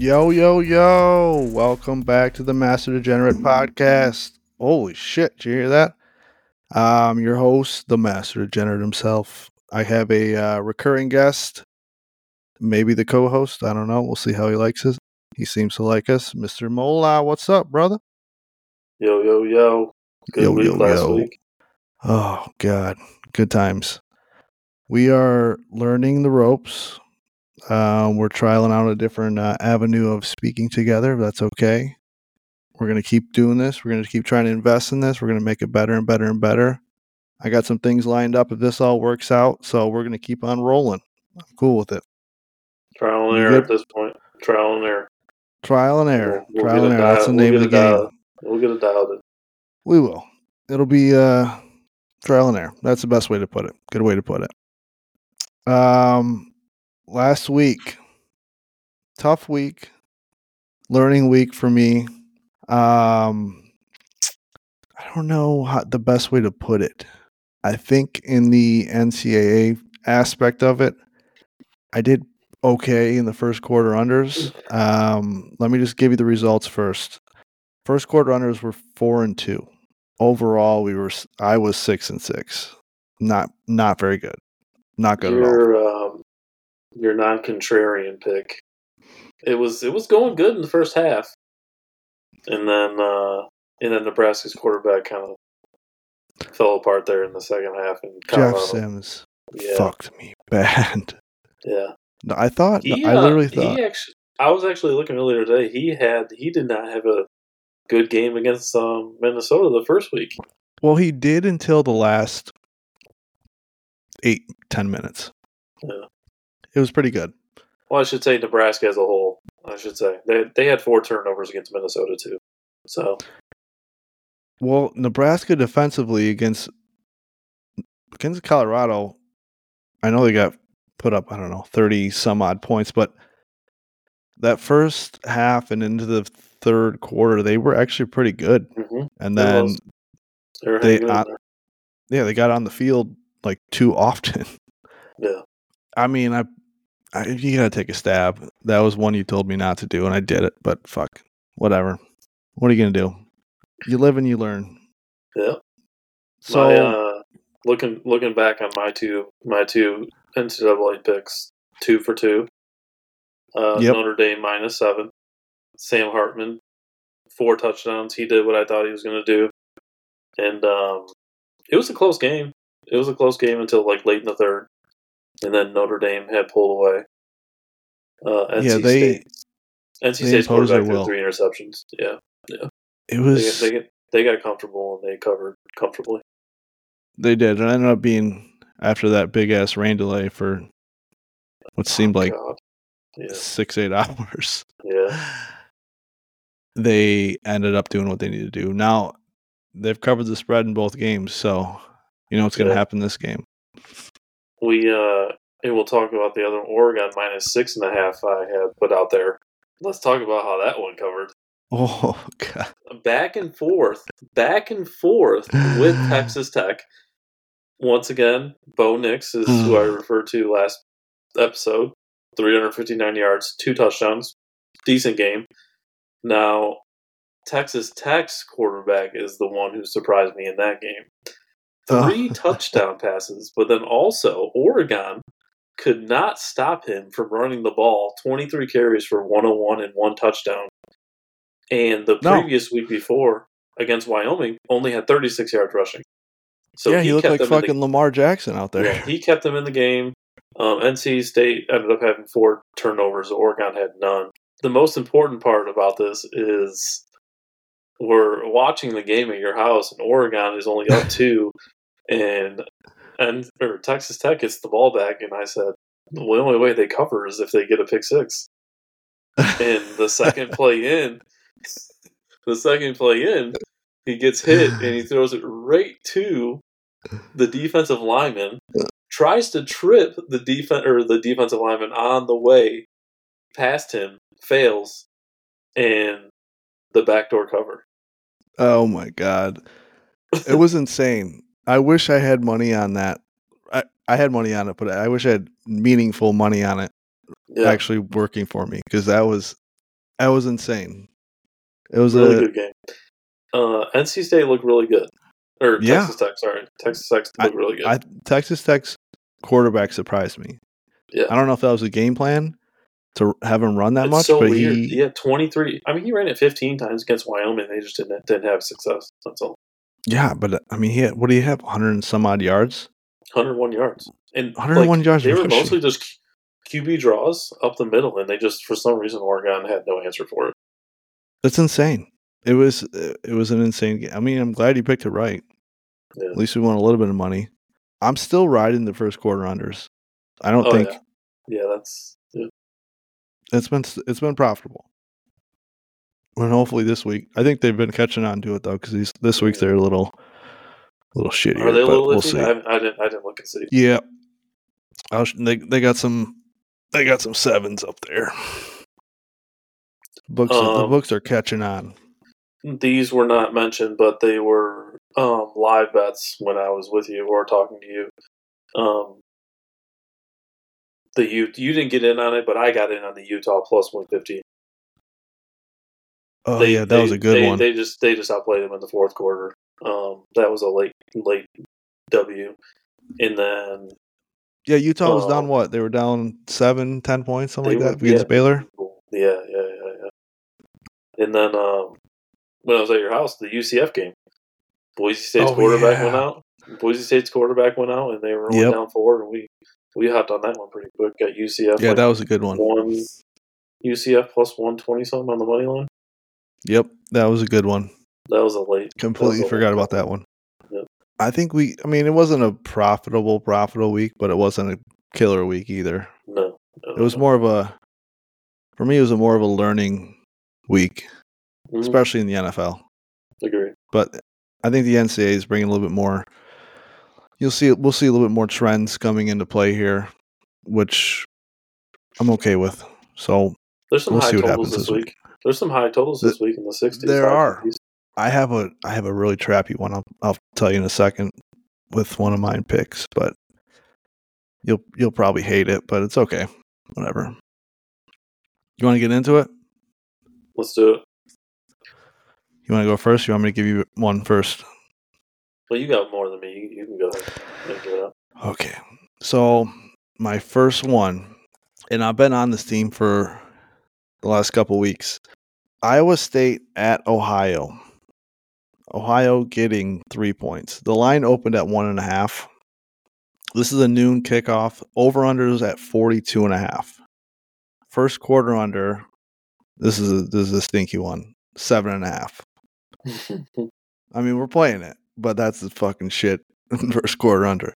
Yo, yo, yo. Welcome back to the Master Degenerate podcast. Holy shit. Did you hear that? I'm your host, the Master Degenerate himself. I have a uh, recurring guest, maybe the co host. I don't know. We'll see how he likes us. He seems to like us. Mr. Mola, what's up, brother? Yo, yo, yo. Good Yo, week yo, last yo. week. Oh, God. Good times. We are learning the ropes. Um, we're trialing out a different uh, avenue of speaking together. That's okay. We're going to keep doing this. We're going to keep trying to invest in this. We're going to make it better and better and better. I got some things lined up if this all works out. So we're going to keep on rolling. I'm cool with it. Trial and error at this point. Trial and error. Trial and error. We'll- we'll Trial and error. That's the name we'll of the get game. We'll get it dialed in. We will. It'll be uh trial and error. That's the best way to put it. Good way to put it. Um last week. Tough week. Learning week for me. Um I don't know how the best way to put it. I think in the NCAA aspect of it, I did okay in the first quarter unders. Um, let me just give you the results first. First quarter unders were four and two. Overall, we were I was six and six. Not not very good. Not good at all. Um, your non-contrarian pick. It was it was going good in the first half, and then uh, and then Nebraska's quarterback kind of fell apart there in the second half. And Jeff Sims yeah, fucked me bad. yeah. No, I thought He, I uh, literally thought he actually. I was actually looking earlier today. He had he did not have a good game against um, Minnesota the first week. well he did until the last eight ten minutes. Yeah. It was pretty good. Well, I should say Nebraska as a whole. I should say they they had four turnovers against Minnesota too. So Well, Nebraska defensively against against Colorado, I know they got put up, I don't know, 30 some odd points, but that first half and into the third quarter, they were actually pretty good. mhm, And then they yeah, they got on the field like too often. Yeah, I mean, I, I you got to take a stab. That was one you told me not to do and I did it, but fuck. Whatever. What are you going to do? You live and you learn. yeah. So my, uh, looking looking back on my two my two NCAA picks, two for two. Uh, Yep. Notre Dame minus seven. Sam Hartman, four touchdowns. He did what I thought he was going to do, and um, it was a close game. It was a close game until like late in the third, and then Notre Dame had pulled away. Uh, NC Yeah, they- State. NC they State's quarterback threw three interceptions. Yeah, yeah. it was they, they got comfortable and they covered comfortably. They did. It ended up being after that big ass rain delay for what seemed like Yeah, six, eight hours. yeah. They ended up doing what they need to do. Now they've covered the spread in both games, so you know what's going to Yeah. happen this game. We uh, and we'll talk about the other Oregon minus six and a half. I had put out there. Let's talk about how that one covered. Oh god, Back and forth, back and forth with Texas Tech. Once again, Bo Nix is who I referred to last episode. 359 yards, two touchdowns, decent game. Now, Texas Tech's quarterback is the one who surprised me in that game. Three touchdown passes, but then also Oregon could not stop him from running the ball. 23 carries for 101 and one touchdown. And the No. previous week before against Wyoming only had 36 yards rushing. So yeah, he, looked kept like in the- fucking Lamar Jackson out there. yeah, he kept them in the game. Um, NC State ended up having four turnovers. Oregon had none. The most important part about this is we're watching the game at your house, and Oregon is only up two, and and or Texas Tech gets the ball back, and I said the only way they cover is if they get a pick six. And the second play in, the second play in, he gets hit and he throws it right to the defensive lineman. Tries to trip the defense or the defensive lineman on the way past him, fails, and the backdoor cover. oh my god, it was insane. I wish I had money on that. I, I had money on it, but I wish I had meaningful money on it Yeah, actually working for me because that was That was insane. It was really a good game. Uh, NC State looked really good, or Yeah. Texas Tech. Sorry, Texas Tech looked really good. I Texas Tech's quarterback surprised me. Yeah. I don't know if that was a game plan to have him run that it's much, so but weird. he Yeah, twenty three. I mean, he ran it fifteen times against Wyoming. They just didn't didn't have success. That's all. Yeah, but uh, I mean, he had, what do you have? 100 and some odd yards. 101 yards. And 101 like, yards They were mostly just QB draws up the middle, and they just for some reason Oregon had no answer for it. That's insane. It was it was an insane game. I mean, I'm glad you picked it right. Yeah. At least we won a little bit of money. I'm still riding the first quarter unders. I don't Oh, think yeah. Yeah, that's yeah. it's been it's been profitable. And hopefully this week, I think they've been catching on to it though, because this week they're a little, little shittier. Are they a little we'll see. I, I didn't. I didn't look and see. Yeah, was, they they got some, they got some sevens up there. Books, the Um, books are catching on. These were not mentioned, but they were um, live bets when I was with you or talking to you. Um, the U, you didn't get in on it, but I got in on the Utah plus one fifty. Oh yeah, that was a good they, one. They just they just outplayed them in the fourth quarter. Um, that was a late late W, and then yeah, Utah was uh, down what? They were down seven, ten points, something They like were- that against yeah. Baylor. yeah, yeah, yeah, yeah. And then um, when I was at your house, the UCF game, Boise State's Oh, quarterback went out. Boise State's quarterback went out, and they were only Yep. down four, and we we hopped on that one pretty quick. Got UCF. Yeah, like that was a good one. one UCF plus one twenty something on the money line. Yep, that was a good one. That was a late. Completely a forgot late about that one. Yep. I think we. I mean, it wasn't a profitable, profitable week, but it wasn't a killer week either. No, no It was no. more of a. For me, it was a more of a learning week, Mhm. especially in the NFL. Agree. But I think the NCAA is bringing a little bit more. You'll see. We'll see a little bit more trends coming into play here, which I'm okay with. So There's some We'll high see what totals happens this this week. week. There's some high totals this week in the 60s. there are. 50s. I have a I have a really trappy one. I'll I'll tell you in a second with one of mine picks, but you'll you'll probably hate it, but it's okay. Whatever. You want to get into it? Let's do it. You want to go first? You want me to give you one first? Well, you got more than me. You, you can go ahead and give up. Okay. So my first one, and I've been on this team for the last couple weeks. Iowa State at Ohio. Ohio getting three points. The line opened at one and a half. This is a noon kickoff. Over unders at 42 and a half. First quarter under. This is a this is a stinky one. Seven and a half. I mean, we're playing it, but that's the fucking shit. First quarter under.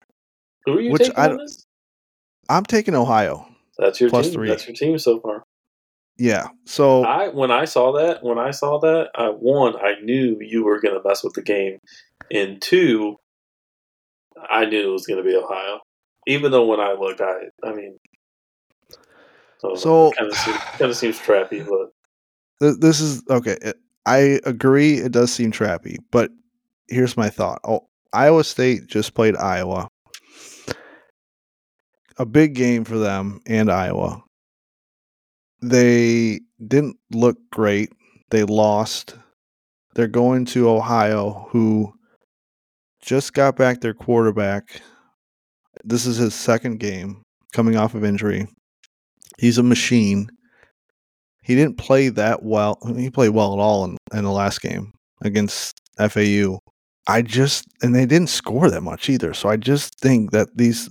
Who are you Which taking I on don't- this? I'm taking Ohio. That's your plus team. three. That's your team so far. Yeah. So I when I saw that, when I saw that, I one, I knew you were going to mess with the game, and two, I knew it was going to be Ohio. Even though when I looked, I, I mean, So- kind of seems, kind of seems trappy, but th- this is okay. it- I agree. It does seem trappy, but here's my thought. Oh, Iowa State just played Iowa. A big game for them and Iowa. They didn't look great. They lost. They're going to Ohio, who just got back their quarterback. This is his second game coming off of injury. He's a machine. He didn't play that well. He played well at all in, in the last game against FAU. I just and they didn't score that much either. So I just think that these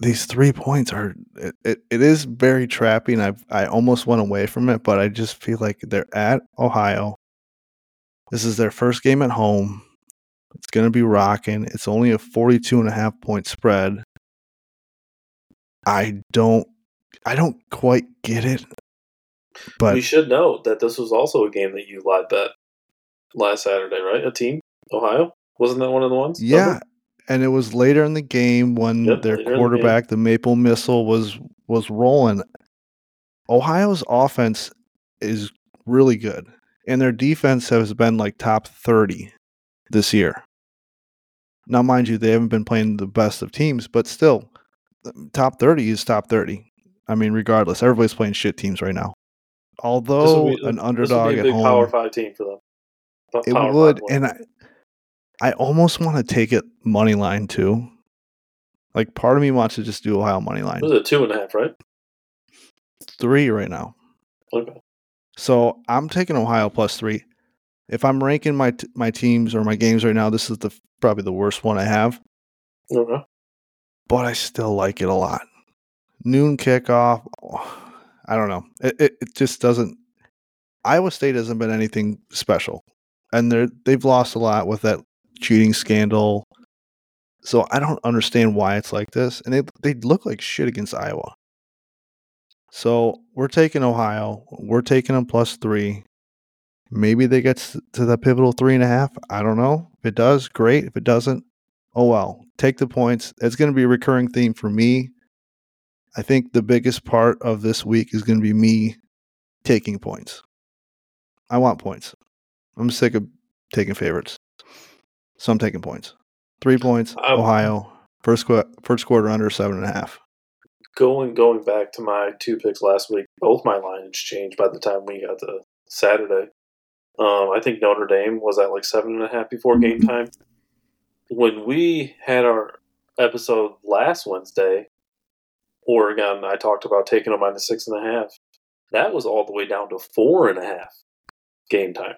these three points are it, it, it is very trappy and I I almost went away from it, but I just feel like they're at Ohio. This is their first game at home. It's going to be rocking. It's only a 42 and a half point spread. I don't I don't quite get it. But we should note that this was also a game that you live bet last Saturday, right? A team, Ohio, wasn't that one of the ones? Yeah, and it was later in the game when Yep, their in the quarterback, the Maple Missile, was was rolling. Ohio's offense is really good, and their defense has been like top thirty this year. Now, mind you, they haven't been playing the best of teams, but still, top thirty is top thirty. I mean, regardless, everybody's playing shit teams right now. Although be- an underdog be a at home, Power Five team for them. It would, and I, I almost want to take it money line too. Like part of me wants to just do Ohio money line What is it two and a half, right? three right now. Okay. So I'm taking Ohio plus three. If I'm ranking my t- my teams or my games right now, this is the probably the worst one I have, Okay. but I still like it a lot. Noon kickoff. Oh, I don't know. It, it it just doesn't. Iowa State hasn't been anything special, and they're they've lost a lot with that cheating scandal. So I don't understand why it's like this, and they they look like shit against Iowa. So we're taking Ohio. We're taking them plus three. Maybe they get to the pivotal three and a half. I don't know. If it does, great. If it doesn't, oh well. Take the points. It's going to be a recurring theme for me. I think the biggest part of this week is going to be me taking points. I want points. I'm sick of taking favorites. So I'm taking points. Three points, I- Ohio. First, qu- first quarter under seven and a half. Going going back to my two picks last week, both my lines changed by the time we got to Saturday. Um, I think Notre Dame was at like seven and a half before game time. When we had our episode last Wednesday, Oregon, I talked about taking them minus six and a half. That was all the way down to four and a half game time.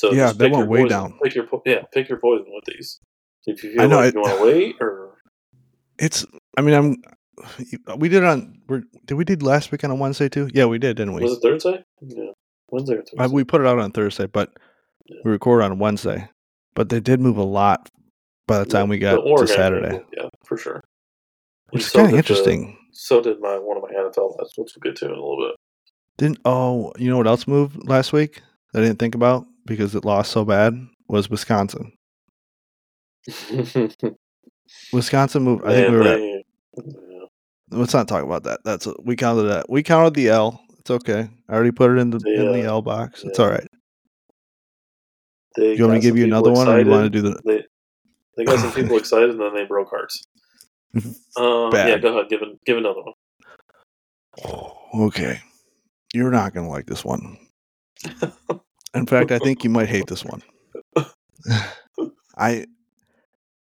So Yeah, pick went way poison. down. Pick your po- yeah, pick your poison with these. If you I know, like it- you want to wait, or It's. I mean, I'm. We did it on. We're, did we did last week on a Wednesday too? Yeah, we did, didn't we? was it Thursday? Yeah, Wednesday or Thursday. Uh, we put it out on Thursday, but Yeah. we record on Wednesday. But they did move a lot by the time we got to Saturday, yeah, for sure. which And is so kind of did the- interesting. so did my one of my NFL bets, which we'll get to in a little bit. Didn't oh, you know what else moved last week? that I didn't think about because it lost so bad was Wisconsin. Wisconsin moved. I think we were at. Let's not talk about that. That's we counted that. We counted the L. It's okay. I already put it in the in the L box. It's Yeah. all right. they You want me to give you another one, or you want to do the? They they got some people excited, and then they broke hearts. Um, yeah, go ahead. Give give another one. Okay, you're not gonna like this one. In fact, I think you might hate this one. I,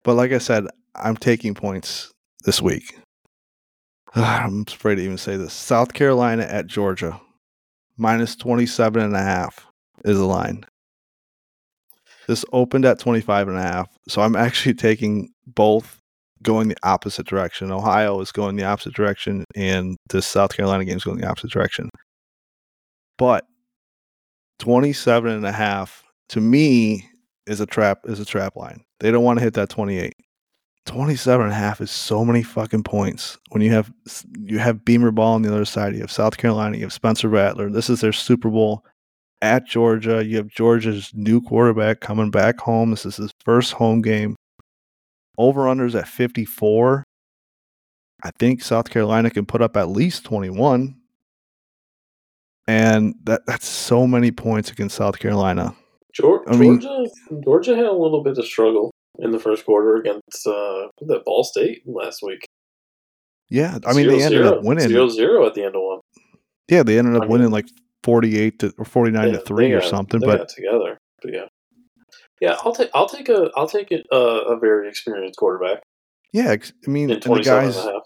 but like I said, I'm taking points this week. I'm afraid to even say this. South Carolina at Georgia, minus 27 and a half is the line. This opened at 25 and a half. So I'm actually taking both going the opposite direction. Ohio is going the opposite direction, and this South Carolina game is going the opposite direction. But 27 and a half to me is a trap is a trap line. They don't want to hit that 28. 27 and a half is so many fucking points. When you have you have Beamer ball on the other side, you have South Carolina, you have Spencer Rattler. This is their Super Bowl at Georgia. You have Georgia's new quarterback coming back home. This is his first home game. Over unders at 54. I think South Carolina can put up at least 21. And that that's so many points against South Carolina. Georgia, I mean- Georgia, had a little bit of struggle in the first quarter against uh, that Ball State last week. Yeah, I mean they ended Zero-zero. up winning. Zero-zero at the end of one. Yeah, they ended up I mean- winning like 48 to or 49 Yeah, to 3 they or something, they but got together. But yeah, yeah. I'll take I'll take a I'll take it uh, a very experienced quarterback yeah, I mean and the guys and a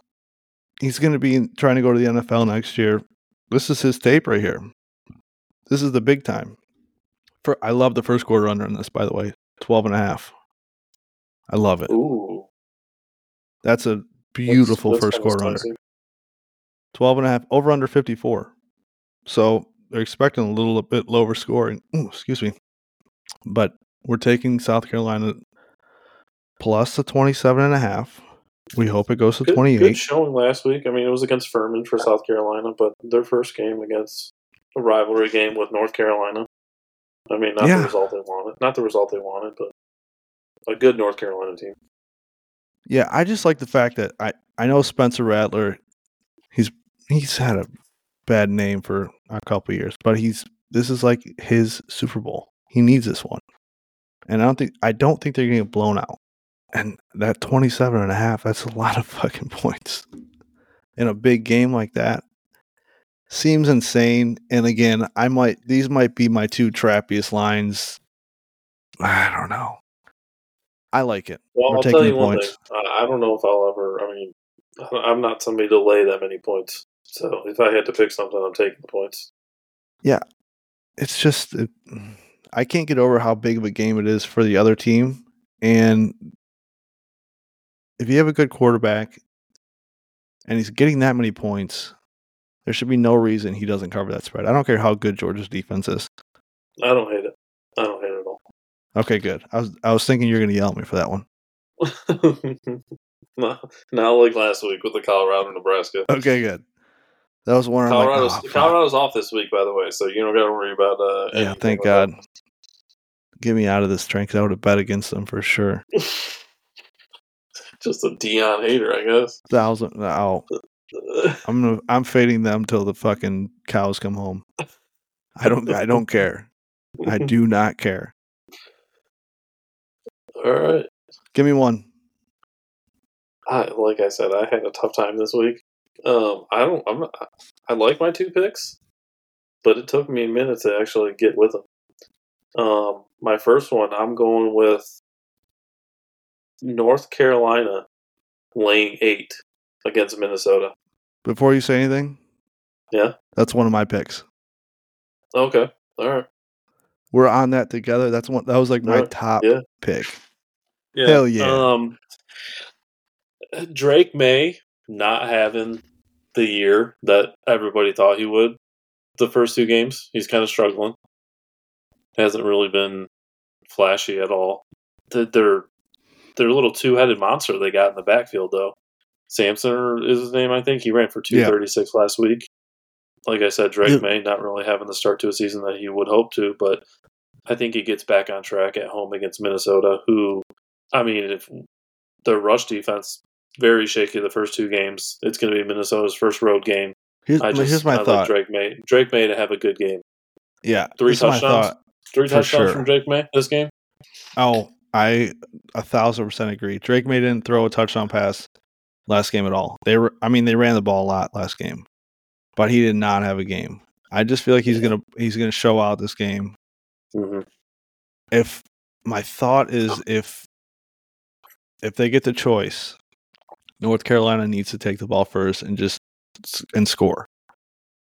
he's going to be trying to go to the NFL next year. This is his tape right here. This is the big time. For I love the first quarter under on this by the way. 12 and a half. I love it. Ooh, That's a beautiful that's first quarter under. spicy. 12 and a half over under 54. So they're expecting a little bit lower scoring. Ooh, excuse me. But we're taking South Carolina plus the 27 and a half. We hope it goes to Good, 28. good showing last week. I mean, it was against Furman for South Carolina, but their first game against a rivalry game with North Carolina. I mean, not Yeah. the result they wanted, not the result they wanted, but a good North Carolina team. Yeah, I just like the fact that I I know Spencer Rattler. He's he's had a bad name for a couple years, but he's this is like his Super Bowl. He needs this one. And I don't think I don't think they're going to get blown out. And that 27 and a half, that's a lot of fucking points. In a big game like that. seems insane. And again, I might these might be my two trappiest lines. I don't know. I like it. Well, We're I'll taking tell you one points. thing. I I don't know if I'll ever. I mean, I'm not somebody to lay that many points. So if I had to pick something, I'm taking the points. Yeah. It's just it, I can't get over how big of a game it is for the other team. And if you have a good quarterback and he's getting that many points, there should be no reason he doesn't cover that spread. I don't care how good Georgia's defense is. I don't hate it. I don't hate it at all. Okay, good. I was I was thinking you're going to yell at me for that one. not, not like last week with the Colorado Nebraska. Okay, good. That was one. I'm like, Colorado's "Oh. Colorado's off this week, by the way, so you don't got to worry about. Uh, Yeah, thank God. Get me out of this train 'cause I would have bet against them for sure. Just a Deion hater, I guess. Thousand. Oh, I'm gonna, I'm fading them till the fucking cows come home. I don't. I don't care. I do not care. All right. Give me one. I, like I said, I had a tough time this week. Um, I don't. I'm not. I like my two picks, but it took me a minute to actually get with them. Um, my first one, I'm going with North Carolina laying eight against Minnesota. Before you say anything, Yeah. that's one of my picks. Okay. All right. We're on that together. That's one. That was like my Alright, top yeah. pick. Yeah. Hell yeah. Um, Drake Maye not having the year that everybody thought he would. The first two games, he's kind of struggling. Hasn't really been flashy at all. Th- They're they're a little two headed monster they got in the backfield though. Samson is his name, I think. He ran for two thirty six last week. Like I said, Drake Yeah. Maye not really having the start to a season that he would hope to, but I think he gets back on track at home against Minnesota, who I mean, if their rush defense very shaky the first two games, it's going to be Minnesota's first road game. Here's, I just here's my I thought. Drake Maye. Drake Maye to have a good game. yeah, Three touchdowns? Three touchdowns sure. from Drake Maye this game. Oh, I a thousand percent agree. Drake Maye didn't throw a touchdown pass last game at all. They were, I mean, they ran the ball a lot last game, but he did not have a game. I just feel like he's gonna he's gonna show out this game. Mm-hmm. If my thought is if if they get the choice, North Carolina needs to take the ball first and just and score.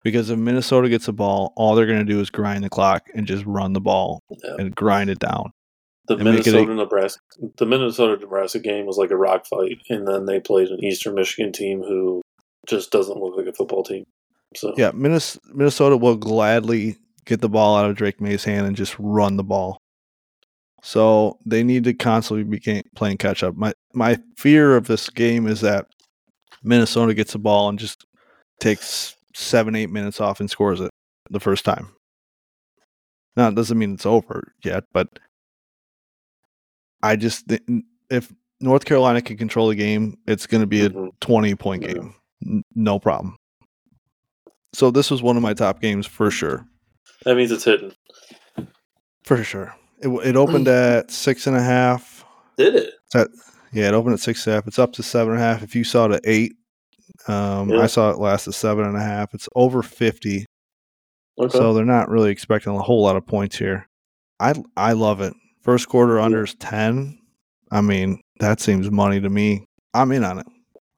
Because if Minnesota gets the ball, all they're going to do is grind the clock and just run the ball Yeah. and grind it down. The And make a- Minnesota Nebraska the Minnesota Nebraska game was like a rock fight, and then they played an Eastern Michigan team who just doesn't look like a football team. So Yeah, Minnesota will gladly get the ball out of Drake Maye's hand and just run the ball. So they need to constantly be playing catch up. My my fear of this game is that Minnesota gets the ball and just takes seven eight minutes off and scores it the first time. Now it doesn't mean it's over yet, but I just thi- if North Carolina can control the game, it's going to be a Mhm. twenty point Yeah. game, N- no problem. So this was one of my top games for sure, that means it's hidden. for sure. It it opened at six and a half. Did it? Yeah, it opened at six and a half. It's up to seven and a half. If you saw it at eight, um, Yeah. I saw it last at seven and a half. It's over fifty, Okay. so they're not really expecting a whole lot of points here. I I love it. First quarter under is ten. I mean, that seems money to me. I'm in on it.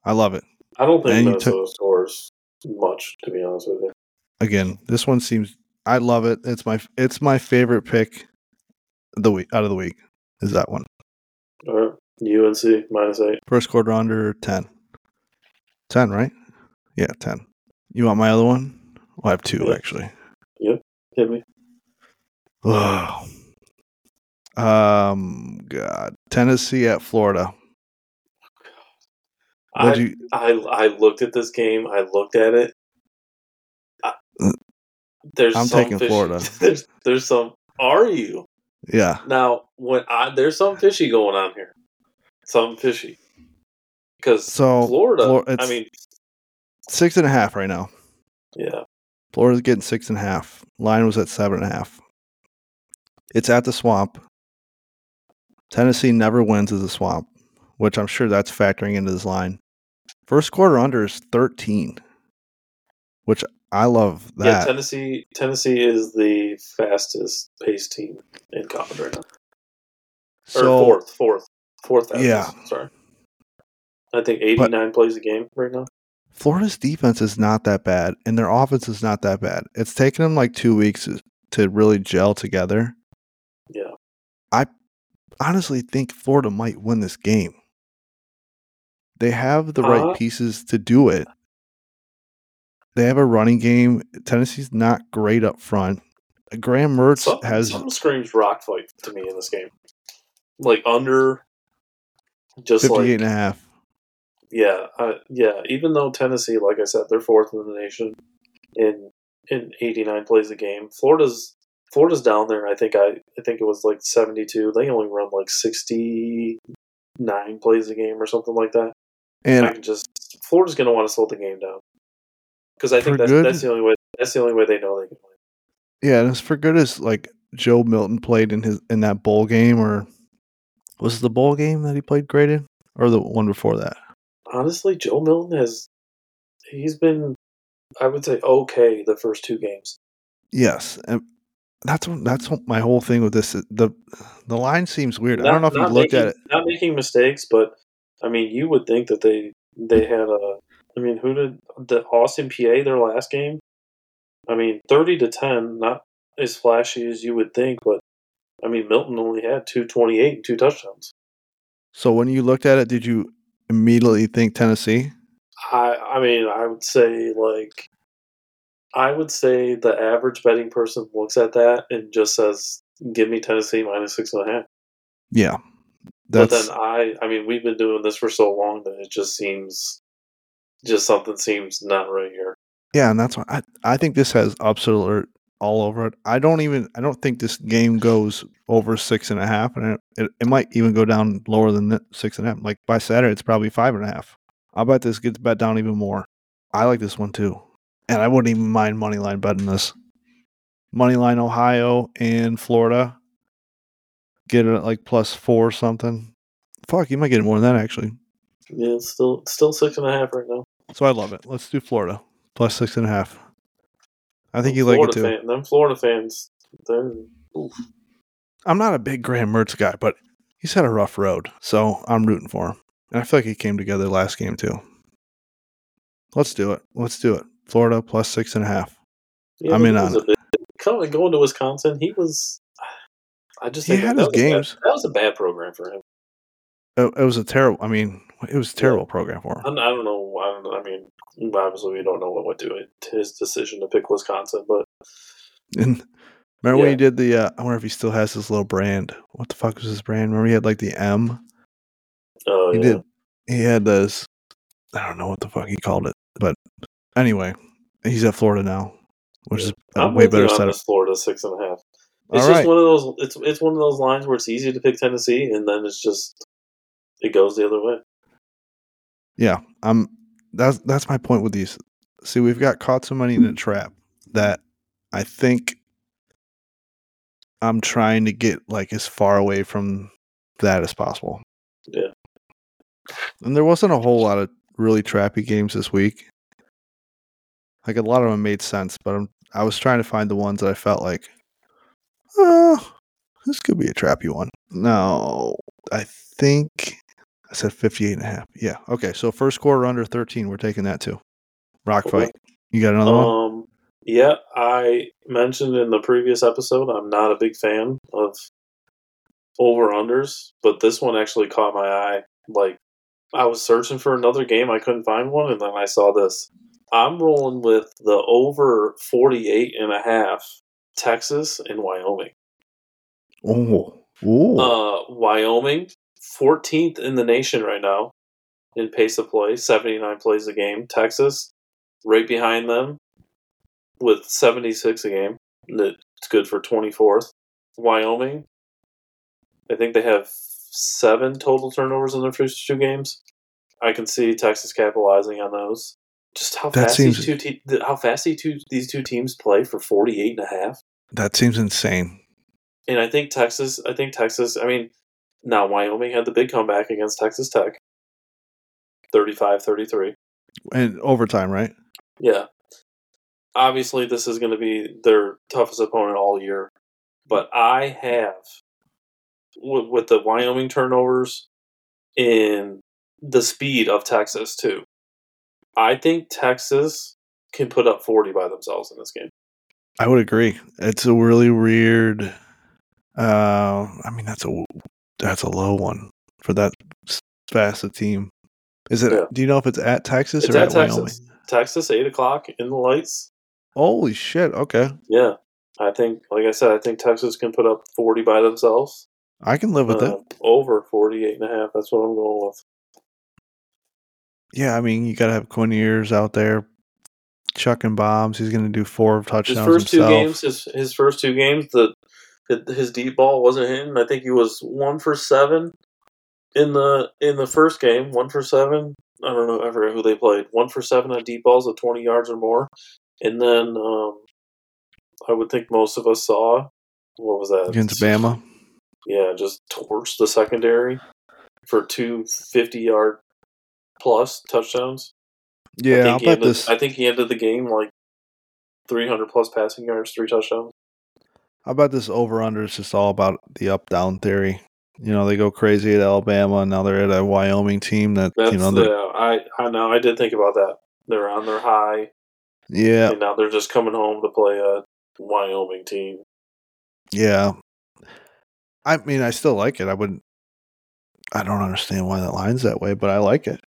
I love it. I don't think you Minnesota scores much, to be honest with you. Again, this one seems. I love it. It's my it's my favorite pick. The week out of the week is that one. All right. UNC minus eight. First quarter under 10. 10, right? Yeah, 10. You want my other one? Well, I have two, Yeah. actually. Yep. Hit me. Ugh. Um, God. Tennessee at Florida. I, you, I I looked at this game. I looked at it. I, there's I'm some taking fishy- Florida. There's, there's some. Are you yeah. now? When I there's some fishy going on here. Something fishy. Because So, Florida. Flor- I mean, Six and a half right now. yeah. Florida's getting six and a half. Line was at seven and a half. It's at the swamp. Tennessee never wins as a swamp, which I'm sure that's factoring into this line. First quarter under is 13, which I love that. Yeah. Tennessee. Tennessee is the fastest paced team in college right now. Or fourth, fourth, fourth fastest. Yeah. Sorry. I think eighty nine plays a game right now. Florida's defense is not that bad, and their offense is not that bad. It's taken them like two weeks to really gel together. Honestly think Florida might win this game. They have the right Uh, pieces to do it. They have a running game. Tennessee's not great up front. Graham Mertz Something, has some screams rock fight to me in this game. Like under, just 58 like and a half. yeah, uh, yeah. Even though Tennessee, like I said, they're fourth in the nation in in eighty nine plays a game. Florida's Florida's down there. I think I I think it was like seventy two. They only run like sixty nine plays a game or something like that. And I can just Florida's going to want to slow the game down because I think that's good- that's the only way. That's the only way they know they can win. yeah, and as for good as like Joe Milton played in his in that bowl game, or was it the bowl game that he played great in, or the one before that? Honestly, Joe Milton has he's been I would say okay the first two games. Yes, and that's that's my whole thing with this. the The line seems weird. I don't know if you not looked making, at it. Not making mistakes, but I mean, you would think that they they had a. I mean, who did the Austin Peay their last game? I mean, thirty to ten, not as flashy as you would think, but I mean, Milton only had two twenty eight and two touchdowns. So when you looked at it, did you immediately think Tennessee? I I mean, I would say like. I would say the average betting person looks at that and just says, "Give me Tennessee minus six and a half." Yeah, But then I, I mean, we've been doing this for so long that it just seems, just something seems not right here. yeah, and that's why I I think this has upset alert all over it. I don't even I don't think this game goes over six and a half, and it, it, it might even go down lower than that, six and a half. Like by Saturday, it's probably five and a half. I'll bet this gets bet down even more. I like this one too, and I wouldn't even mind moneyline betting this. Moneyline Ohio and Florida. Get it at like plus four or something. Fuck, you might get more than that actually. Yeah, it's still it's still six and a half right now. So I love it. Let's do Florida plus six and a half. I think you like it too. Fan, them Florida fans, they're oof. I'm not a big Graham Mertz guy, but he's had a rough road, so I'm rooting for him. And I feel like he came together last game too. Let's do it. Let's do it. Florida plus six and a half. yeah, I mean, on bit- coming going to Wisconsin. He was. I just He had that, his was a bad- games. that was a bad program for him. It, it was a terrible. I mean, it was a terrible program for him. I, I don't know. I don't. I mean, obviously, we don't know what went to it. His decision to pick Wisconsin, but And remember when Yeah. he did the? Uh, I wonder if he still has his little brand. What the fuck was his brand? Remember he had like the M. uh, He yeah. did. He had this. I don't know what the fuck he called it, but anyway, he's at Florida now, which is a I'm way better setup. Florida six and a half. It's All just right. one of those. It's it's one of those lines where it's easy to pick Tennessee, and then it's just it goes the other way. Yeah, um, that's that's my point with these. See, we've got caught some money in a trap that I think I'm trying to get like as far away from that as possible. Yeah. And there wasn't a whole lot of really trappy games this week. Like a lot of them made sense, but I'm, I was trying to find the ones that I felt like, oh, this could be a trappy one. No, I think I said 58 and a half. Yeah. Okay. So first quarter under 13, we're taking that too. Rock fight. You got another one? Um, yeah, I mentioned in the previous episode I'm not a big fan of over unders, but this one actually caught my eye. Like I was searching for another game, I couldn't find one, and then I saw this. I'm rolling with the over 48 and a half Texas and Wyoming. Oh. Ooh. Uh, Wyoming, 14th in the nation right now in pace of play, 79 plays a game. Texas, right behind them with 76 a game. It's good for 24th. Wyoming, I think they have seven total turnovers in their first two games. I can see Texas capitalizing on those. Just how That fast seems- these two te- how fast these two these two teams play for 48 and a half. that seems insane. And I think Texas, I think Texas, I mean, now Wyoming had the big comeback against Texas Tech 35 33. And overtime, right? Yeah. obviously this is going to be their toughest opponent all year, but I have with the Wyoming turnovers and the speed of Texas too. I think Texas can put up 40 by themselves in this game. I would agree. It's a really weird. Uh, I mean, that's a that's a low one for that fast a team. Is it? Yeah. Do you know if it's at Texas It's or at at, Wyoming? Texas. Texas, 8 o'clock in the lights. Holy shit! Okay, Yeah. I think, like I said, I think Texas can put up 40 by themselves. I can live with Uh, it. over 48 and a half. That's what I'm going with. Yeah, I mean, you got to have Quinn Ewers out there chucking bombs. He's going to do four touchdowns. His first himself. two games, his his first two games, the his deep ball wasn't hitting. I think he was one for seven in the in the first game. One for seven. I don't know. I forget who they played. One for seven on deep balls of twenty yards or more, and then um, I would think most of us saw what was that against Bama. Yeah, just torched the secondary for two 50 yard plus touchdowns. I Yeah, think I'll bet ended, this. I think he ended the game like 300 plus passing yards, three touchdowns. How about this over under It's just all about the up down theory. You know, they go crazy at Alabama and now they're at a Wyoming team that That's you know the I I know I did think about that. They're on their high, yeah, and now they're just coming home to play a Wyoming team. yeah. I mean I still like it. I wouldn't I don't understand why that line's that way, but I like it.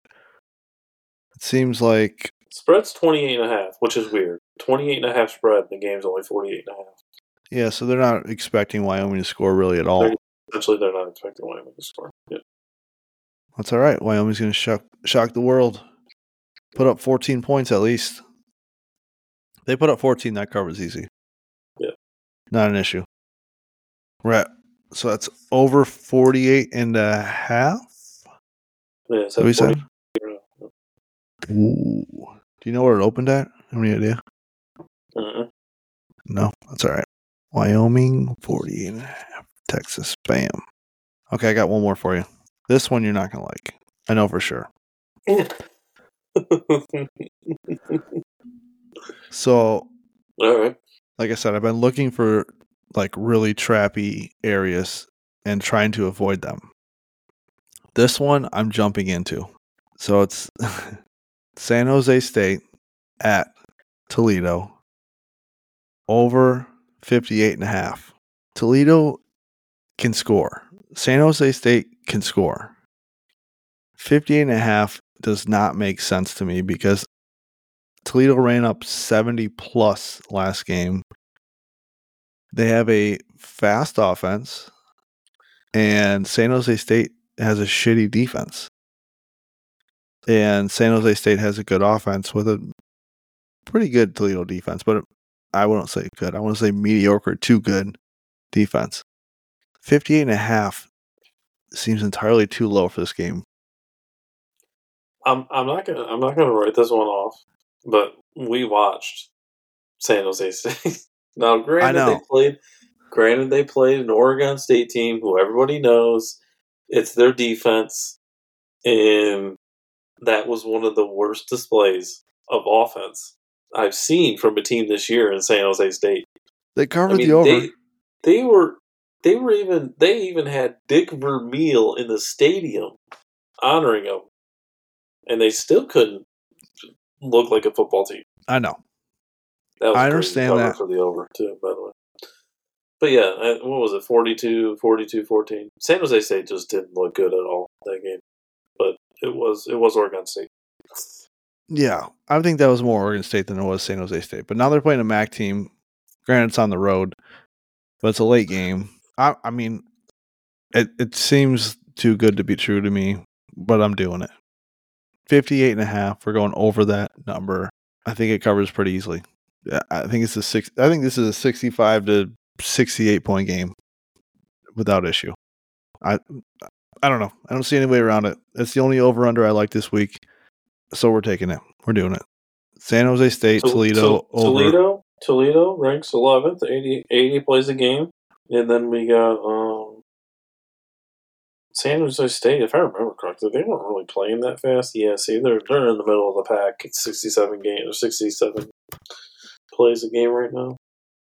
Seems like Spread's 28 and a half, which is weird. 28 and a half spread, the game's only 48 and a half. yeah, so they're not expecting Wyoming to score really at all. They're- Essentially, they're not expecting Wyoming to score. Yeah. That's all right. Wyoming's going to shock shock the world. Put up 14 points at least. They put up 14. That covers easy. Yeah. Not an issue. Right. So that's over 48 and a half. Yeah, So we said. 40. Ooh. Do you know where it opened at? Have any idea? Uh-uh. No, that's all right. Wyoming 48 and a half. Texas. Bam. Okay, I got one more for you. This one you're not going to like. I know for sure. So All right. like I said, I've been looking for like really trappy areas and trying to avoid them. This one I'm jumping into. So it's San Jose State at Toledo over 58 and a half. Toledo can score. San Jose State can score. 58 and a half does not make sense to me because Toledo ran up 70 plus last game. They have a fast offense, and San Jose State has a shitty defense. And San Jose State has a good offense with a pretty good Toledo defense, but I wouldn't say good. I want to say mediocre too good defense. 58 and a half seems entirely too low for this game. I'm I'm not gonna I'm not gonna write this one off, but we watched San Jose State. now, granted, they played. Granted, they played an Oregon State team who everybody knows it's their defense, and that was one of the worst displays of offense I've seen from a team this year in San Jose State. They I covered mean, the over. they they were they were even they even had Dick Vermeil in the stadium honoring him, and they still couldn't look like a football team. I know. That was I understand that. for the over too, by the way. But yeah, uh, what was it? 42, 42, 14. San Jose State just didn't look good at all that game, but it was it was Oregon State. Yeah, I think that was more Oregon State than it was San Jose State. But now they're playing a MAC team. Granted, it's on the road, but it's a late game. I, I mean, it, it seems too good to be true to me, but I'm doing it. 58 and a half. We're going over that number. I think it covers pretty easily. I think it's a six. I think this is a 65 to 68 point game without issue. I I don't know. I don't see any way around it. It's the only over under I like this week. So we're taking it. We're doing it. San Jose State, Tol- Toledo Tol- over. Toledo, Toledo ranks 11th, 80, 80 plays a game, and then we got um, San Jose State. If I remember correctly, they weren't really playing that fast. Yeah, see, they're they're in the middle of the pack. It's 67 games or 67 plays a game right now.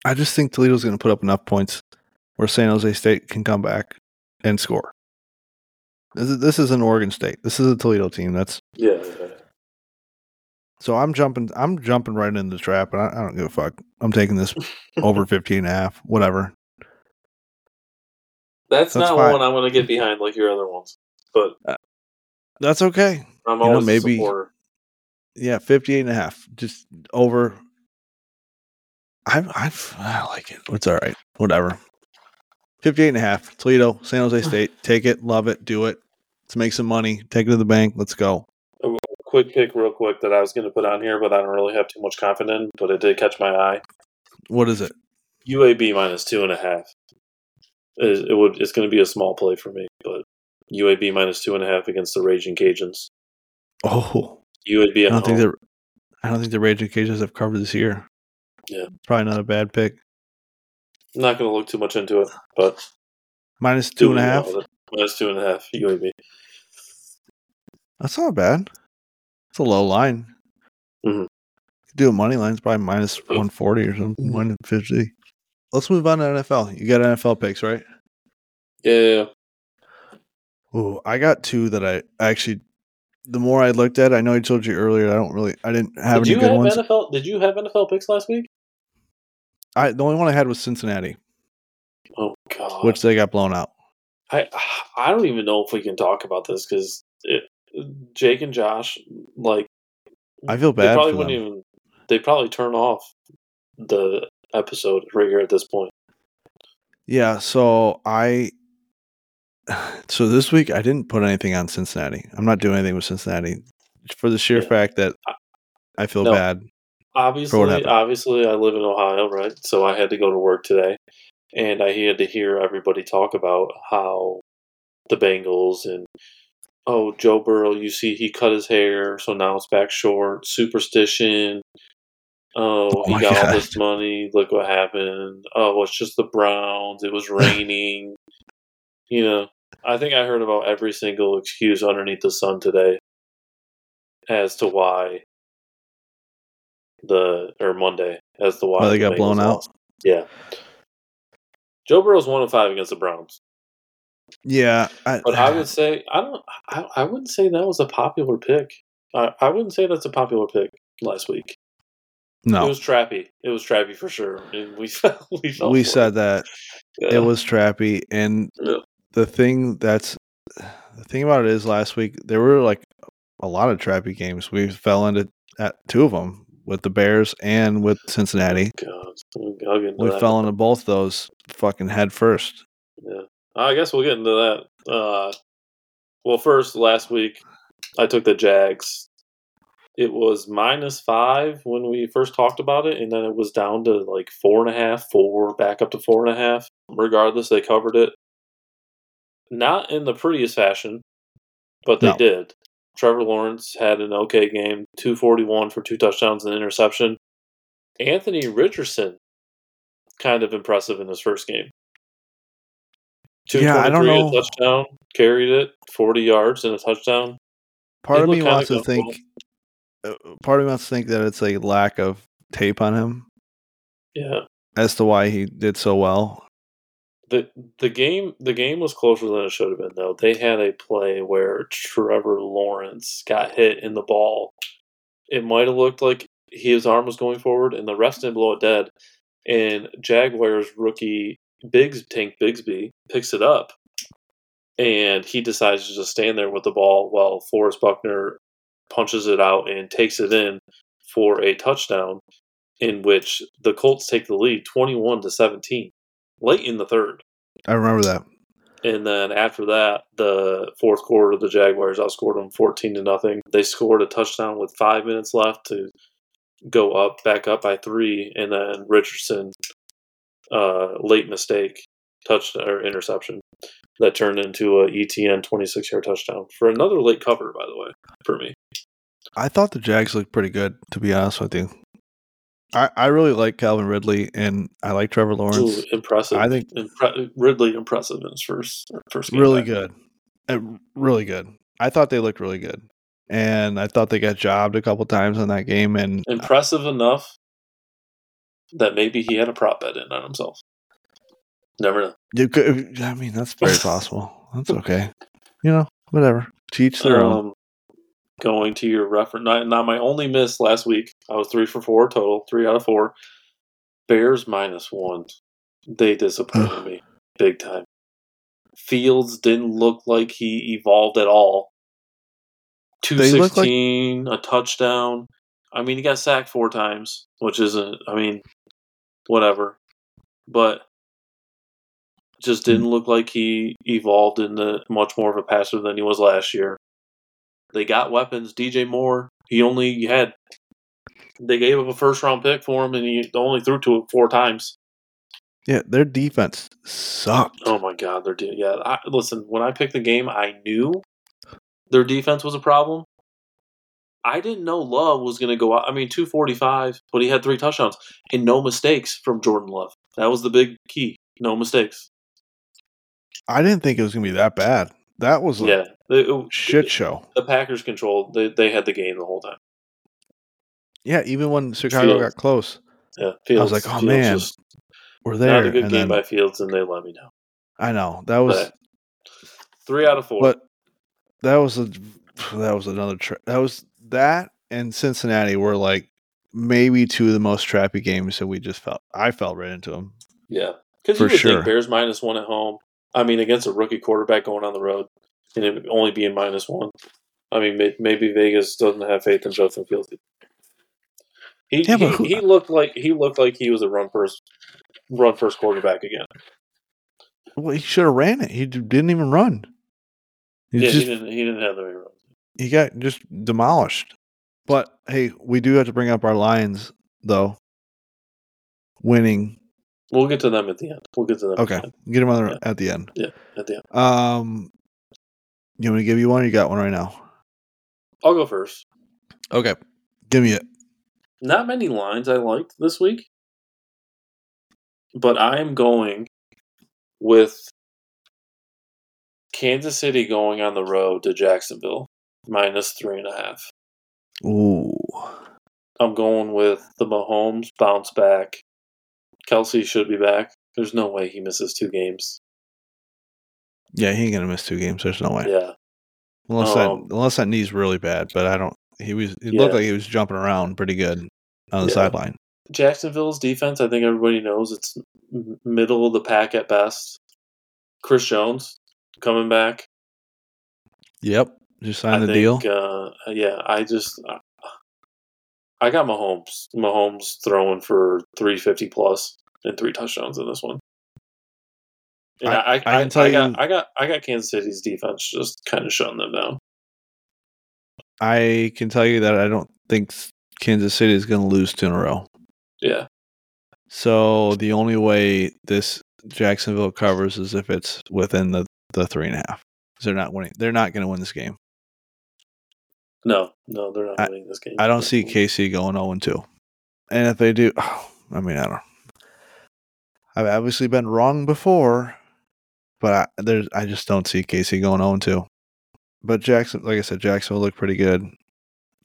I just think Toledo's going to put up enough points where San Jose State can come back and score. This is this is an Oregon State. This is a Toledo team. That's Yeah, yeah. so I'm jumping. I'm jumping right into the trap, and I, I don't give a fuck. I'm taking this over 15 and a half, whatever. That's, That's not fine. one I'm going to get behind like your other ones, but uh, That's okay. I'm know, always maybe- a supporter. Yeah, 58 and a half. Just over. I I I like it. It's all right. Whatever. 58 and a half. Toledo, San Jose State. Take it, love it, do it. Let's make some money. Take it to the bank. Let's go. Quick pick, real quick, that I was going to put on here, but I don't really have too much confidence but it did catch my eye. What is it? UAB minus two and a half. It, it would. It's going to be a small play for me, but UAB minus two and a half against the Raging Cajuns. Oh, UAB I don't think the I don't think the Raging Cajuns have covered this year. Yeah. Probably not a bad pick. I'm not going to look too much into it, but Minus two and a half. well with it. Minus two and a half UAB. That's not bad. It's a low line. Mhm. Do a money line. It's probably minus 140 or something, Mhm. 150. Let's move on to NFL. You got NFL picks, right? Yeah, Ooh, I got two that I actually. The more I looked at, I know I told you earlier. I don't really. I didn't have did any you good have ones. NFL? Did you have NFL picks last week? I the only one I had was Cincinnati, Oh God, which they got blown out. I I don't even know if we can talk about this because Jake and Josh like I feel they bad probably for wouldn't them. even they probably turn off the episode right here at this point. Yeah, so I so this week I didn't put anything on Cincinnati. I'm not doing anything with Cincinnati for the sheer Yeah. fact that I feel No. bad. Obviously, obviously, I live in Ohio, right? So I had to go to work today, and I had to hear everybody talk about how the Bengals and oh Joe Burrow. You see, he cut his hair, so now it's back short. Superstition. Oh, Oh he got all this money. Look what happened. Oh, it's just the Browns. It was raining. you know, I think I heard about every single excuse underneath the sun today as to why the or Monday as to why Why they the got blown Bengals out? lost. Yeah. Joe Burrow's one of five against the Browns, Yeah, I, but I would ah. say I don't. I, I wouldn't say that was a popular pick. I, I wouldn't say that's a popular pick last week. No, it was trappy. It was trappy for sure. And we. We, We said that it. Yeah. it was trappy, and Yeah. the thing that's the thing about it is last week there were like a lot of trappy games. We fell into at two of them with the Bears and with oh, Cincinnati. God, I'll get into We that. fell into both those fucking head first. Yeah. I guess we'll get into that. Uh, well, first, last week, I took the Jags. It was minus five when we first talked about it, and then it was down to like four and a half, four, back up to four and a half. Regardless, they covered it. Not in the prettiest fashion, but they No. did. Trevor Lawrence had an okay game, 241 for two touchdowns and an interception. Anthony Richardson, kind of impressive in his first game. Yeah, I don't know. touchdown, carried it, 40 yards and a touchdown. Part of me wants to think. uh, Part of me wants to think that it's a lack of tape on him Yeah. as to why he did so well. The the game the game was closer than it should have been though. They had a play where Trevor Lawrence got hit in the ball. It might have looked like his arm was going forward and the rest didn't blow it dead. And Jaguars rookie Biggs Tank Bigsby picks it up and he decides to just stand there with the ball while Forrest Buckner punches it out and takes it in for a touchdown in which the Colts take the lead 21 to 17 late in the third. I remember that. And then after that, the fourth quarter, the Jaguars outscored them 14 to nothing. They scored a touchdown with five minutes left to go up, back up by three. And then Richardson, uh, late mistake, touchdown or interception that turned into a ETN 26 yard touchdown for another late cover, by the way, for me. I thought the Jags looked pretty good, to be honest with you. I, I really like Calvin Ridley and I like Trevor Lawrence. Ooh, impressive. I think Impre- Ridley impressive in his first first game. really back. good. Uh, really good. I thought they looked really good. And I thought they got jobbed a couple times in that game. And Impressive enough that maybe he had a prop bet in on himself. Never know. You could, I mean, that's very possible. That's okay. You know, whatever. Teach their own. Um, going to your reference, not, not my only miss last week. I was three for four total, three out of four. Bears minus one. They disappointed me big time. Fields didn't look like he evolved at all. 216, like- a touchdown. I mean, he got sacked four times, which isn't. I mean, whatever. But just hmm. didn't look like he evolved into much more of a passer than he was last year. They got weapons. DJ Moore, he only had. They gave up a first round pick for him, and he only threw to it four times. Yeah, their defense sucked. Oh my god, they're de- yeah. I, listen, when I picked the game, I knew their defense was a problem. I didn't know Love was going to go out. I mean, two forty five, but he had three touchdowns and no mistakes from Jordan Love. That was the big key. No mistakes. I didn't think it was gonna be that bad. That was a Yeah, It- it- shit show. The Packers controlled. They they had the game the whole time. Yeah, even when Chicago Fields. got close, Yeah, I was like, "Oh Fields man, just we're not there." a good and game then by Fields, and they let me down. I know that was, But three out of four. but that was a that was another tra- that was that and Cincinnati were like maybe two of the most trappy games that we just felt. I felt right into them. Yeah, because For you would sure. think Bears minus one at home. I mean, against a rookie quarterback going on the road, and it only being minus one. I mean, may- maybe Vegas doesn't have faith in Justin Fields. He Yeah, he, who- he looked like he looked like he was a run first run first quarterback again. Well, he should have ran it. He didn't even run. He yeah, just he didn't he didn't have the run. He got just demolished. But hey, we do have to bring up our Lions though. Winning. We'll get to them at the end. We'll get to them. Okay, at the end. get them on the, Yeah. at the end. Yeah, at the end. Um, you want me to give you one? Or you got one right now? I'll go first. Okay, give me it. Not many lines I liked this week, but I am going with Kansas City going on the road to Jacksonville minus three and a half. Ooh, I'm going with the Mahomes bounce back. Kelce should be back. There's no way he misses two games. yeah, he ain't gonna miss two games. There's no way. Yeah, Unless Um, that unless that knee's really bad, but I don't. He was. It looked like he was jumping around pretty good on the Yeah. sideline. Jacksonville's defense. I think everybody knows it's middle of the pack at best. Chris Jones coming back. Yep, just sign I the deal. Uh, yeah, I just I got Mahomes. Mahomes throwing for three fifty plus and three touchdowns in this one. And I- I, I, can I, tell I you- I got I got Kansas City's defense just kind of shutting them down. I can tell you that I don't think Kansas City is going to lose two in a row. Yeah, So the only way this Jacksonville covers is if it's within the, the three and a half. They're not winning. They're not going to win this game. No, no, they're not winning this game. I don't see KC going 0 2. And if they do, I mean, I don't. I've obviously been wrong before, but I, there's I just don't see KC going 0 2. But Jackson, like I said, Jacksonville looked pretty good.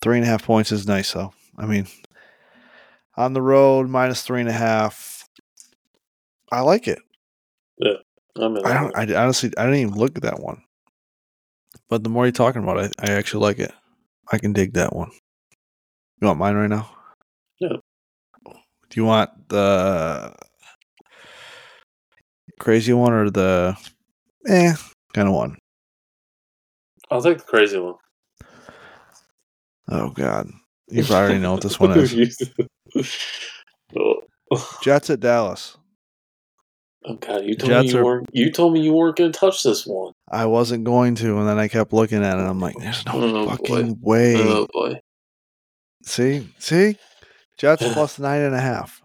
Three and a half points is nice, though. I mean, on the road, minus three and a half. I like it. I'm in I don't. I honestly, I didn't even look at that one. But the more you're talking about it, I actually like it. I can dig that one. You want mine right now? No. Do you want the crazy one or the eh kind of one? I'll take the crazy one. Oh God, you probably already know what this one is. Jets at Dallas. Oh, God, you told Jets me you are- weren't. You told me you weren't going to touch this one. I wasn't going to, and then I kept looking at it. and I'm like, "There's no Oh, fucking boy. way." Oh boy, See, see, Jets plus nine and a half.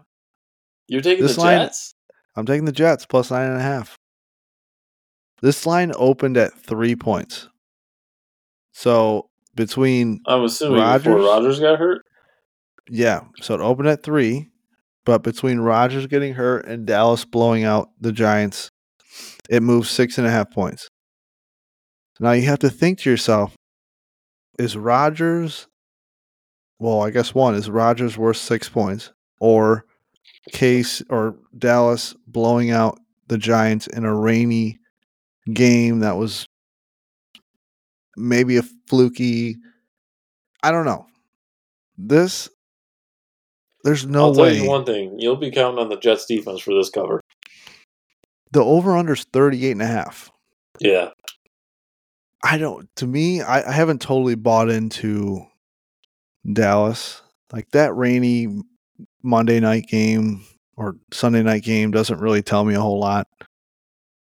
you're taking This the line- Jets. I'm taking the Jets plus nine and a half. This line opened at three points. So between I'm assuming before Rodgers got hurt. yeah, so it opened at three, but between Rodgers getting hurt and Dallas blowing out the Giants, it moves six and a half points. Now you have to think to yourself, is Rodgers? well, I guess one, is Rodgers worth six points? Or Case or Dallas blowing out the Giants in a rainy game that was maybe a fluky. I don't know. This there's no I'll tell way you one thing: you'll be counting on the Jets defense for this cover. the over under is 38 and a half. Yeah, I don't to me, I, I haven't totally bought into Dallas. Like that rainy Monday night game or Sunday night game doesn't really tell me a whole lot.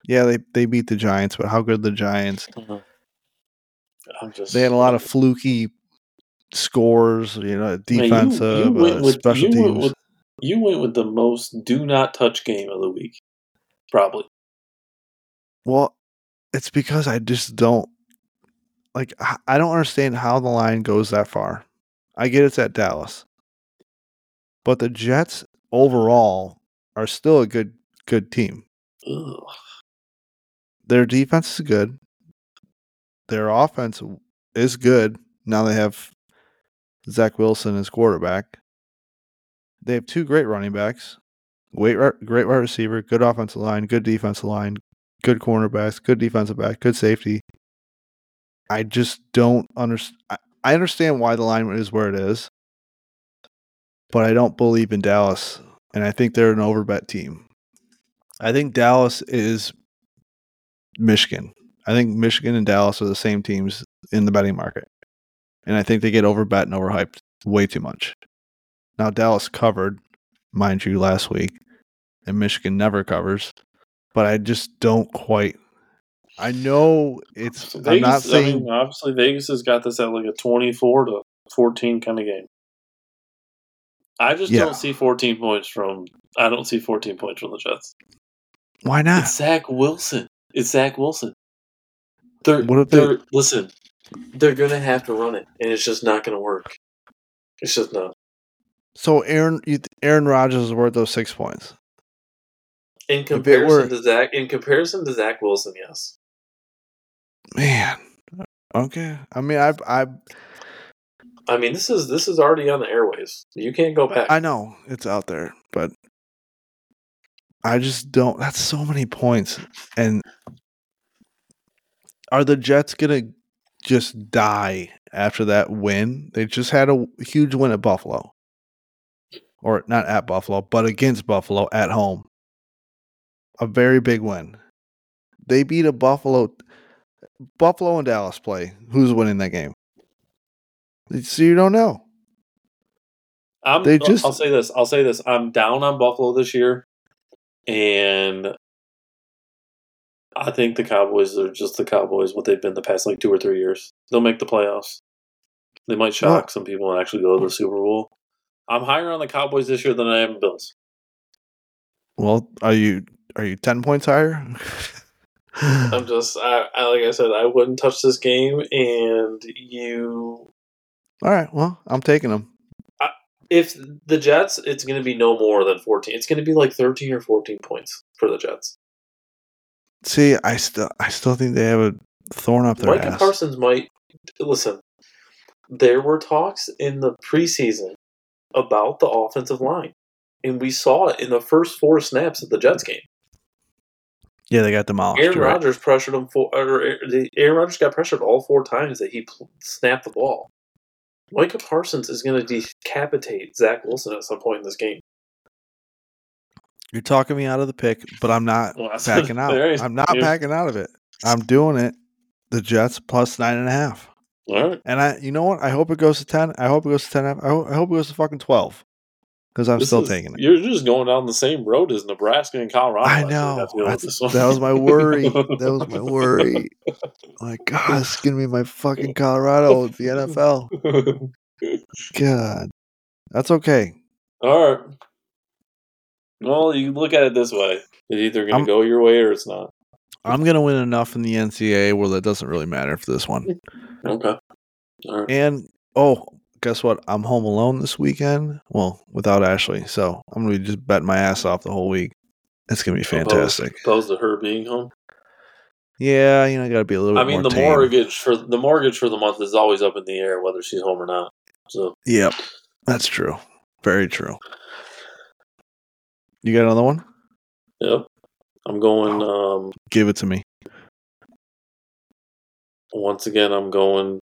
Yeah, they, they beat the Giants, but how good are the Giants? Uh-huh. I'm just. They had a lot of fluky scores, you know, Man, you- defensive, you uh, with- special you went teams. with- you went with the most do not touch game of the week, probably. Well, it's because I just don't like. I don't understand how the line goes that far. I get it's at Dallas, but the Jets overall are still a good good team. Ugh. Their defense is good. Their offense is good. Now they have Zach Wilson as quarterback. They have two great running backs, great great wide receiver, good offensive line, good defensive line, good cornerbacks, good defensive back, good safety. I just don't understand. I understand why the line is where it is, but I don't believe in Dallas, and I think they're an overbet team. I think Dallas is Michigan. I think Michigan and Dallas are the same teams in the betting market, and I think they get overbet and overhyped way too much. Now Dallas covered, mind you, last week, and Michigan never covers, but I just don't quite. I know it's. Vegas, I'm not I mean, obviously Vegas has got this at like a twenty-four to fourteen kind of game. I just Yeah. don't see fourteen points from. I don't see fourteen points from the Jets. why not. It's Zach Wilson. It's Zach Wilson. They're, What if they- they're listen. They're gonna have to run it, and it's just not gonna work. It's just not. So Aaron, you, Aaron Rodgers is worth those six points. In comparison were- to Zach, in comparison to Zach Wilson, yes. Man, okay. I mean, I, I, I mean, this is this is already on the airways. You can't go back. I know it's out there, but I just don't. That's so many points, and are the Jets gonna just die after that win? They just had a huge win at Buffalo, or not at Buffalo, but against Buffalo at home. A very big win. They beat a Buffalo. Buffalo and Dallas play. Who's winning that game? So you don't know. I'm, They just- I'll say this. I'll say this. I'm down on Buffalo this year, and I think the Cowboys are just the Cowboys. What they've been the past like two or three years. They'll make the playoffs. They might shock some people and actually go to the Super Bowl. I'm higher on the Cowboys this year than I am Bills. Well, are you are you ten points higher? I'm just, I, I like I said, I wouldn't touch this game, and you All right. Well, I'm taking them. if the Jets, it's going to be no more than 14. It's going to be like 13 or 14 points for the Jets. See, I still I still think they have a thorn up their Micah ass. Parsons might listen. There were talks in the preseason about the offensive line, and we saw it in the first four snaps of the Jets game. Yeah, they got demolished. Aaron right. Rodgers pressured him for, or er, the- Aaron Rodgers got pressured all four times that he pl- snapped the ball. Micah Parsons is going to decapitate Zach Wilson at some point in this game. You're talking me out of the pick, but I'm not Well, backing out. I'm not yeah. backing out of it. I'm doing it. The Jets plus nine and a half. All right. And I, you know what? I hope it goes to ten. I hope it goes to ten. half. I hope, I hope it goes to fucking twelve. Because I'm This still is- taking it. You're just going down the same road as Nebraska and Colorado. I know. after you looked That's- this one. that was my worry. That was my worry. My God, it's gonna be my fucking Colorado with the NFL. God, that's okay. All right. Well, you look at it this way: it's either going to go your way or it's not. I'm gonna win enough in the NCAA where that doesn't really matter for this one. Okay. Right. And oh, guess what? I'm home alone this weekend. Well, without Ashley, so I'm gonna be just betting my ass off the whole week. It's gonna be fantastic. Opposed to her being home. Yeah, you know, I gotta be a little. I bit mean, more the tame. mortgage for the mortgage for the month is always up in the air, whether she's home or not. So Yep, that's true. Very true. You got another one? Yep. I'm going. Um, Give it to me. once again, I'm going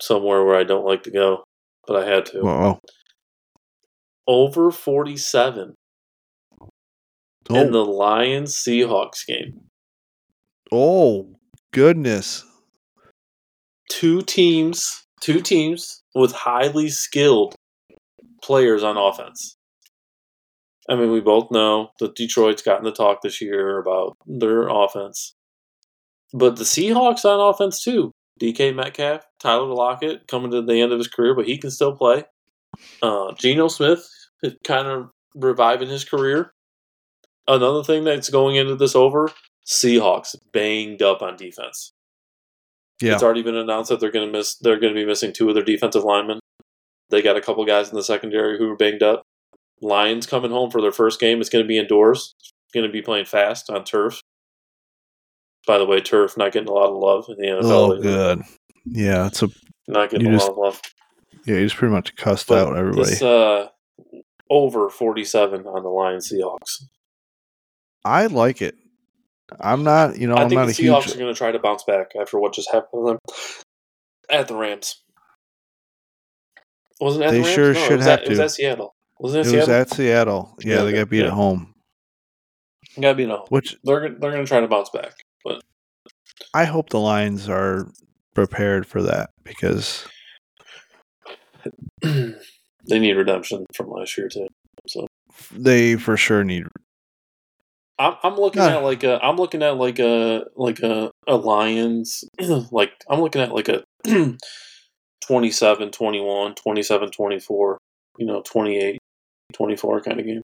somewhere where I don't like to go, but I had to. Over 47 oh, in the Lions Seahawks game. oh, goodness. Two teams, two teams with highly skilled players on offense. I mean, we both know that Detroit's gotten the talk this year about their offense. But the Seahawks on offense too. DK Metcalf, Tyler Lockett coming to the end of his career, but he can still play. Uh, Geno Smith kind of reviving his career. Another thing that's going into this over Seahawks banged up on defense. Yeah. It's already been announced that they're going to miss. They're going to be missing two of their defensive linemen. They got a couple guys in the secondary who are banged up. Lions coming home for their first game. It's going to be indoors. Going to be playing fast on turf. By the way, turf not getting a lot of love in the NFL. Oh, good. Yeah, it's a Not getting a just- lot of love. yeah. You just pretty much cussed But out everybody. This, uh, over forty-seven on the Lions Seahawks. I like it. I'm not. You know, I I'm think not the Seahawks huge. are going to try to bounce back after what just happened to them at the Rams. Wasn't at They the Rams? sure No, should was have at, It was to. at Seattle. Wasn't it, It Seattle? was at Seattle. Yeah, Yeah, they got beat yeah. at home. Gotta be no. Which They're they're going to try to bounce back, but I hope the Lions are prepared for that because they need redemption from last year too. So they for sure need. I'm I'm looking Yeah. at like a I'm looking at like a like a, a Lions like I'm looking at like a 27 21 27 24 you know 28 24 kind of game.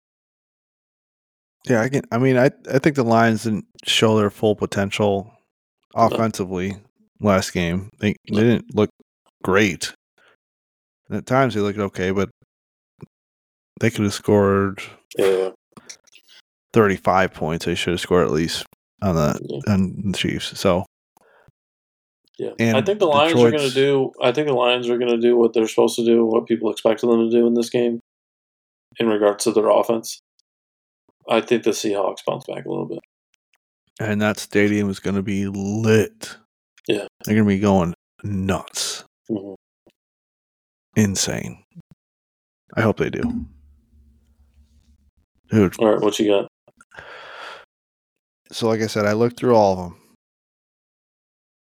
Yeah, I can. I mean, I I think the Lions didn't show their full potential offensively last game. They they didn't look great. And at times they looked okay, but they could have scored Yeah. 35 points. They should have scored at least on the Yeah. on the Chiefs. So Yeah, And I think the Lions are going to do. I think the Lions are going to do what they're supposed to do, what people expected them to do in this game, in regards to their offense. I think the Seahawks bounce back a little bit. and that stadium is going to be lit. Yeah. they're going to be going nuts, hmm insane. I hope they do, dude. All right, what you got? So, like I said, I looked through all of them.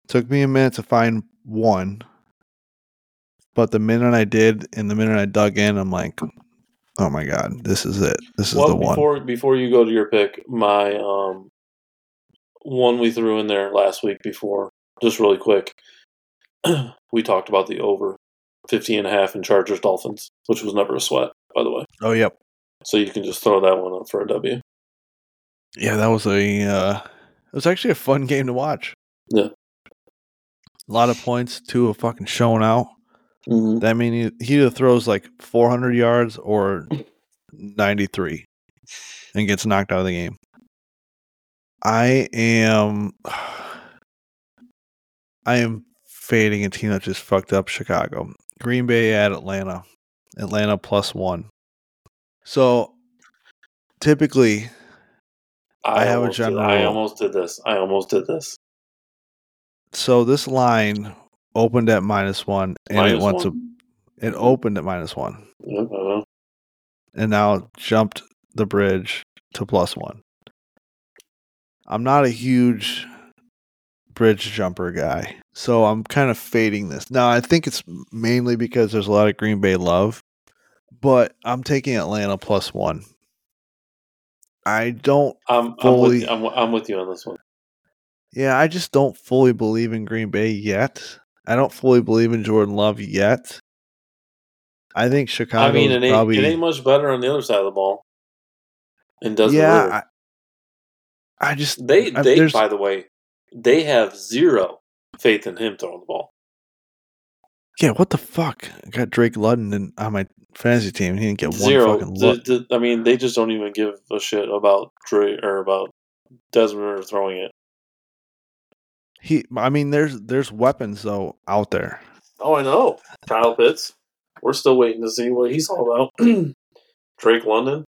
Took me a minute to find one, but the minute I did, and the minute I dug in, I'm like, "Oh my god, this is it! This is well, the one." before before you go to your pick, my um one we threw in there last week before, just really quick. we talked about the over 50 and a half in Chargers Dolphins, which was never a sweat, by the way. Oh, yep, So you can just throw that one up for a W. yeah, that was a. Uh, it was actually a fun game to watch. Yeah. A lot of points, two of fucking showing out. Mm-hmm. That mean he, throws like 400 yards or 93 and gets knocked out of the game. I am I am fading a team that just fucked up Chicago. Green Bay at Atlanta. Atlanta plus 1. So typically I have a almost did- general I almost did this. I almost did this. so this line opened at minus 1 and it Minus went to it opened at minus 1 Yep, I know. and now jumped the bridge to plus one. I'm not a huge bridge jumper guy, so I'm kind of fading this. Now, I think it's mainly because there's a lot of Green Bay love, but I'm taking Atlanta plus one. I don't, I'm, I'm, with, I'm, I'm with you on this one. yeah, I just don't fully believe in Green Bay yet. I don't fully believe in Jordan Love yet. I think Chicago I mean, it ain't, probably it ain't much better on the other side of the ball. And does yeah. I, I just They, I- they by the way, they have zero faith in him throwing the ball. Yeah, what the fuck? I got Drake London on my fantasy team. and He didn't get one Zero. fucking look. the- I mean, they just don't even give a shit about Drake or about Desmond throwing it. He, I mean, there's there's weapons though out there. Oh, I know. Kyle Pitts. We're still waiting to see what he's all about. Drake London.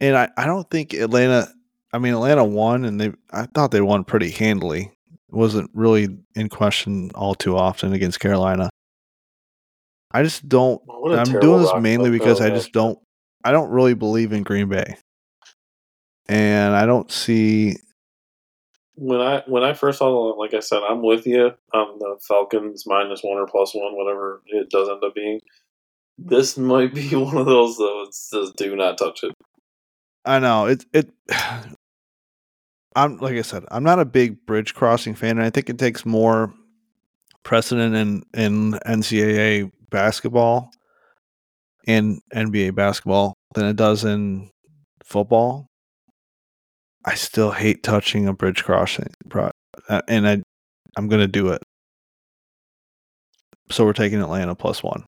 And I, I don't think Atlanta. I mean, Atlanta won, and they. I thought they won pretty handily. It wasn't really in question all too often against Carolina. I just don't. I'm doing this mainly because I just don't. I don't really believe in Green Bay, and I don't see. When I when I first saw, like I said, I'm with you on the Falcons minus one or plus one, whatever it does end up being. This might be one of those though. It says do not touch it. I know it. It. I'm like I said. I'm not a big bridge crossing fan, and I think it takes more precedent in in NCAA basketball and NBA basketball than it does in football. I still hate touching a bridge crossing, uh, and I I'm gonna do it. So we're taking Atlanta plus one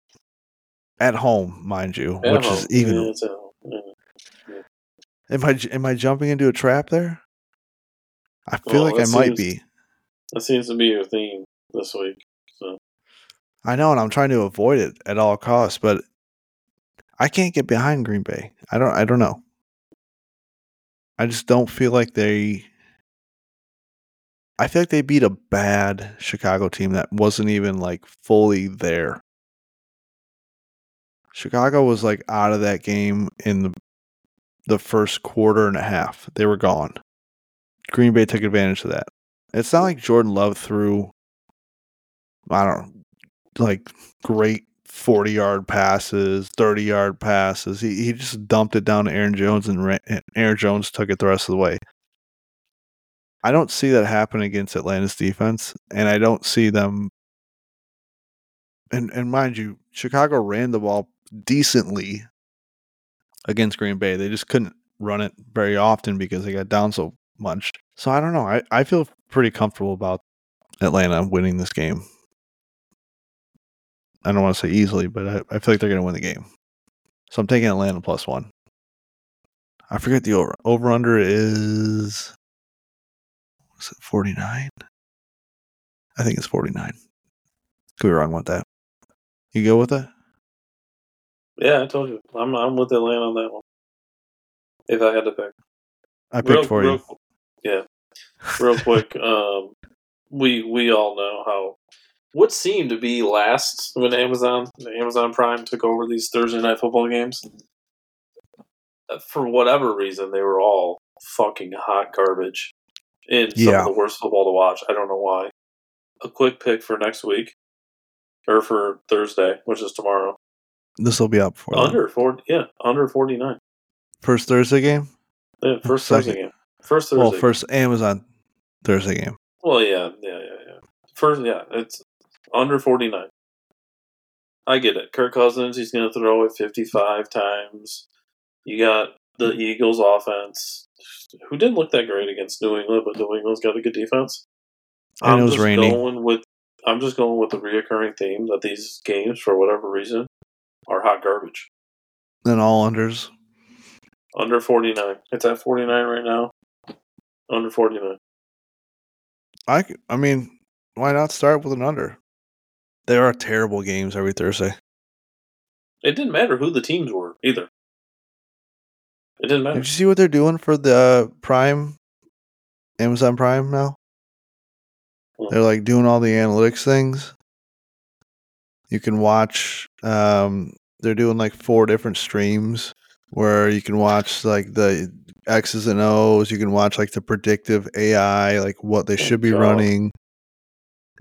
at home, mind you, At which home. is even. Yeah, it's at home. Yeah. Am I am I jumping into a trap there? I feel Well, like I might be. That seems to be your theme this week. So I know, and I'm trying to avoid it at all costs, but I can't get behind Green Bay. I don't. I don't know. I just don't feel like they. I feel like they beat a bad Chicago team that wasn't even like fully there. Chicago was like out of that game in the the first quarter and a half. They were gone. Green Bay took advantage of that. It's not like Jordan Love threw I don't know, like great 40 yard passes, 30 yard passes. He, he just dumped it down to Aaron Jones and, ran, and Aaron Jones took it the rest of the way. I don't see that happen against Atlanta's defense, and I don't see them. And and mind you, Chicago ran the ball decently against Green Bay. They just couldn't run it very often because they got down so much. So I don't know. I, I feel pretty comfortable about Atlanta winning this game. I don't want to say easily, but I, I feel like they're going to win the game. So I'm taking Atlanta plus one. I forget the over. Over under is. Was it 49? I think it's 49. Could be wrong with that. You go with that? yeah, I told you, I'm I'm with Atlanta on that one. If I had to pick, I picked real, for real, you. Yeah, real quick. Um, we we all know how what seemed to be last when Amazon Amazon Prime took over these Thursday night football games. Uh, For whatever reason, they were all fucking hot garbage. And some Yeah. of the worst football to watch. I don't know why. A quick pick for next week, or for Thursday, which is tomorrow. This will be up for Under forty, yeah, under forty nine. first Thursday game. Yeah, first Second. Thursday game. First Thursday. Well, first Amazon Thursday game. Well, yeah, yeah, yeah, yeah. First, yeah, it's under 49. I get it. Kirk Cousins, he's going to throw it 55 times. You got the Eagles offense, who didn't look that great against New England, but New England's got a good defense. I'm it was just raining. going with I'm just going with the reoccurring theme that these games, for whatever reason, are hot garbage. Then all unders. Under 49. It's at 49 right now. Under 49. I, I mean, why not start with an under? There are terrible games every Thursday. It didn't matter who the teams were either. It didn't matter. Did you see what they're doing for the Prime, Amazon Prime now? Hmm. They're like doing all the analytics things. You can watch. Um, they're doing like four different streams where you can watch like the X's and O's. You can watch like the predictive AI, like what they should be God. running.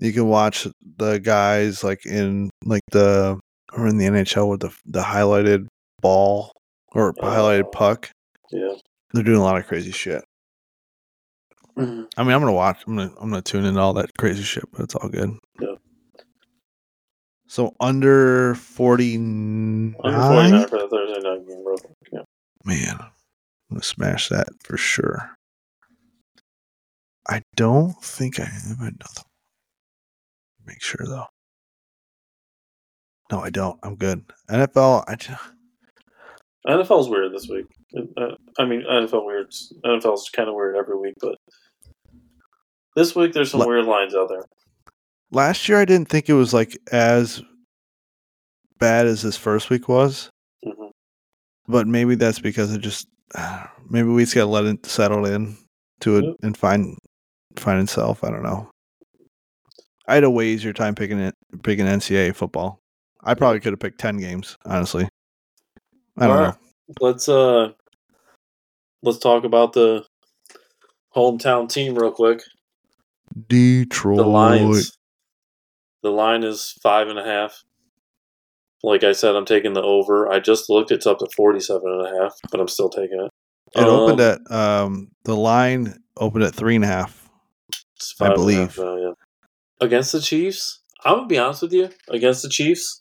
You can watch the guys like in like the or in the NHL with the the highlighted ball or highlighted Oh. puck. Yeah. They're doing a lot of crazy shit. Mm-hmm. I mean, I'm gonna watch. I'm gonna I'm gonna tune into all that crazy shit, but it's all good. Yeah. So under forty nine, Under 49 for the Thursday night game, real quick. Yeah. man, I'm gonna smash that for sure. I don't think I have another. Make sure though. No, I don't. I'm good. NFL. I just, NFL's weird this week. Uh, I mean, NFL weird. NFL's kind of weird every week, but this week there's some Le- weird lines out there. last year I didn't think it was like as bad as this first week was. hmm but maybe that's because it just maybe we just gotta let it settle in to it Yep. and find find itself. I don't know. I had a way easier time picking it picking NCAA football. I probably could have picked ten games, honestly. I don't All know. right. Let's uh let's talk about the hometown team real quick. Detroit. The Lions. The line is five and a half. Like I said, I'm taking the over. I just looked; it's up to 47 and a half, but I'm still taking it. It opened Um, at um the line opened at three and a half. It's I a half believe. now, yeah. Against the Chiefs, I'm gonna be honest with you. Against the Chiefs,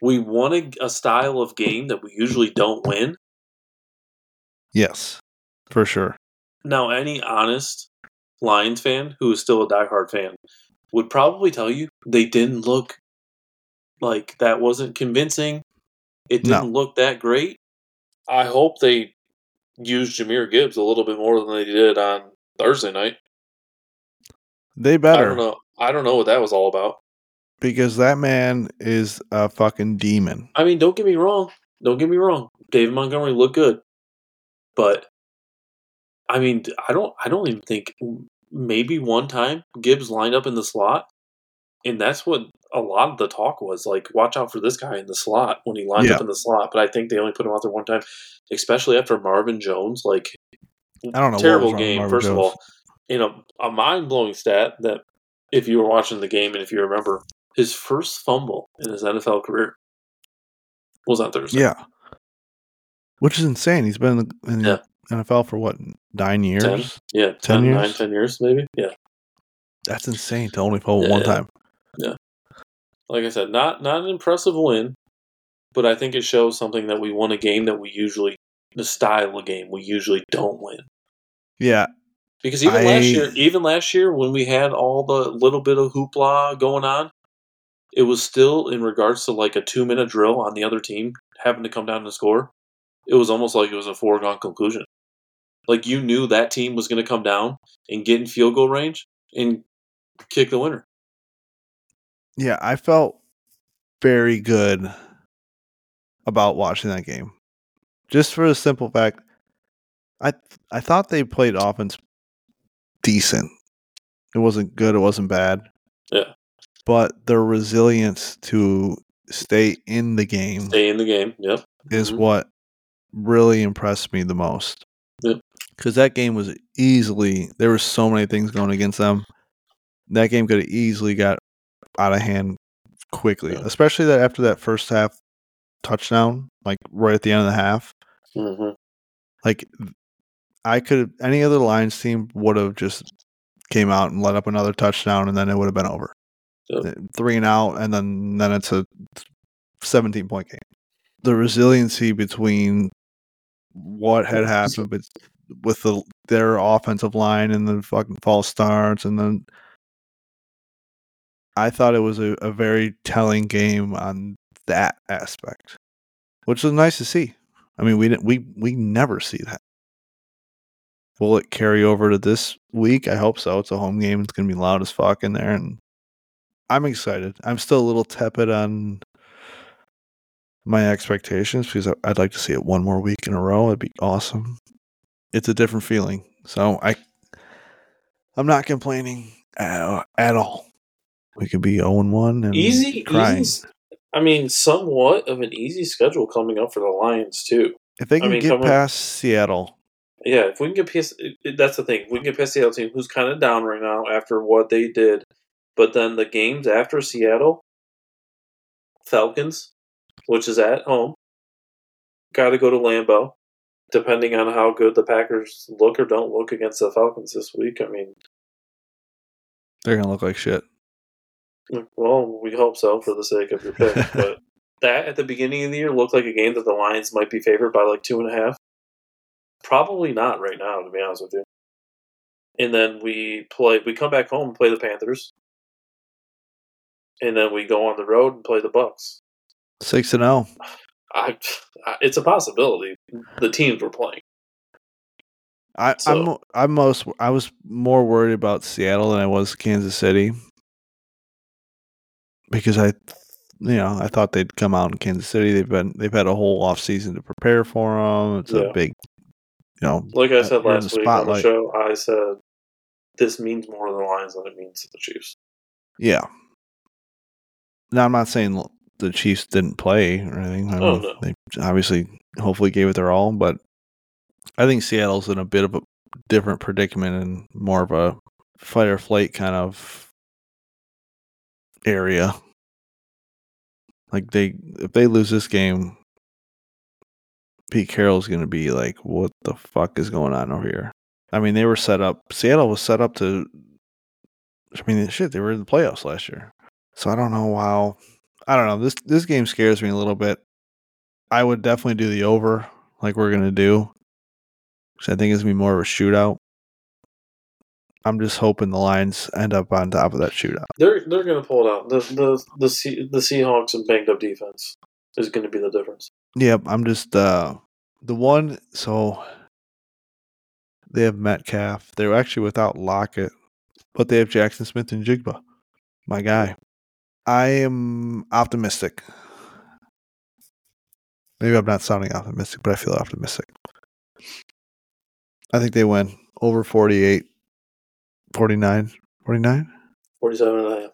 we won a, a style of game that we usually don't win. Yes, for sure. Now, any honest Lions fan who is still a diehard fan would probably tell you they didn't look like that wasn't convincing. It didn't look that great. I hope they used Jahmyr Gibbs a little bit more than they did on Thursday night. They better. I don't know. I don't know what that was all about. because that man is a fucking demon. I mean, don't get me wrong. Don't get me wrong. David Montgomery looked good, but I mean, I don't. I don't even think maybe one time Gibbs lined up in the slot, and that's what a lot of the talk was. Like, watch out for this guy in the slot when he lined Yeah. up in the slot. But I think they only put him out there one time, especially after Marvin Jones. Like, I don't know. terrible was wrong with game. First of all, you know, a mind blowing stat that if you were watching the game and if you remember, his first fumble in his NFL career was on Thursday. yeah, which is insane. He's been in the, Yeah. NFL for what nine years? Ten? Yeah, 10, 10 years? 10 years maybe. Yeah. That's insane to only fumble one Yeah. time. Yeah. Like I said, not not an impressive win, but I think it shows something that we won a game that we usually the style of game we usually don't win. Yeah, Because even I- last year, even last year when we had all the little bit of hoopla going on, it was still in regards to like a two minute drill on the other team having to come down and score. It was almost like it was a foregone conclusion. Like you knew that team was going to come down and get in field goal range and kick the winner. yeah. I felt very good about watching that game, just for the simple fact, I I thought they played offense decent. It wasn't good. It wasn't bad. Yeah. but their resilience to stay in the game Stay in the game. Yep. is Mhm. what really impressed me the most. Yep. Because that game was easily there were so many things going against them. That game could have easily got out of hand quickly, Yeah. especially that after that first half touchdown, like right at the end of the half. hmm Like I could have any other Lions team would have just came out and let up another touchdown, and then it would have been over. Yep. Three and out, and then then it's a seventeen point game. The resiliency between what had happened with with the their offensive line and the fucking false starts, and then I thought it was a, a very telling game on that aspect, which was nice to see. I mean, we didn't we we never see that. Will it carry over to this week? I hope so. It's a home game. It's gonna be loud as fuck in there, and I'm excited. I'm still a little tepid on my expectations because I- I'd like to see it one more week in a row. It'd be awesome. It's a different feeling, so I I'm not complaining at, at all. We could be 0 and 1 and Easy, crying. easy. I mean, somewhat of an easy schedule coming up for the Lions too. If they I can mean, get past Seattle, Yeah, if we can get past, that's the thing. If we can get past the Seattle team, who's kind of down right now after what they did, but then the games after Seattle, Falcons, which is at home, got to go to Lambeau. Depending on how good the Packers look or don't look against the Falcons this week, I mean, they're gonna look like shit. Mm, well, we hope so for the sake of your pick. but that at the beginning of the year looked like a game that the Lions might be favored by like two and a half. Probably not right now, to be honest with you. And then we play. We come back home and play the Panthers, and then we go on the road and play the Bucs. Six and oh. zero. I, I it's a possibility. The teams we're playing. I, So- I'm I'm most I was more worried about Seattle than I was Kansas City because I you know I thought they'd come out in Kansas City. They've been they've had a whole off season to prepare for them. It's Yeah. a big you know, Like I uh, said last week on the show, I said this means more to the Lions than it means to the Chiefs. Yeah. Now I'm not saying the Chiefs didn't play or anything. I Oh, no. they obviously hopefully gave it their all, but I think Seattle's in a bit of a different predicament and more of a fight or flight kind of area. Like they if they lose this game, Pete Carroll's gonna be like, What the fuck is going on over here? I mean, they were set up Seattle was set up to I mean shit, they were in the playoffs last year. So I don't know how I don't know. This this game scares me a little bit. I would definitely do the over like we're gonna do. 'Cause I think it's gonna be more of a shootout. I'm just hoping the Lions end up on top of that shootout. They're they're going to pull it out. The the the Se- the Seahawks and banged up defense is going to be the difference. Yep, I'm just uh the one so they have Metcalf. They're actually without Lockett, but they have Jaxon Smith-Njigba. My guy. I am optimistic. Maybe I'm not sounding optimistic, but I feel optimistic. I think they win over 48, 49, 49, 47 and a half.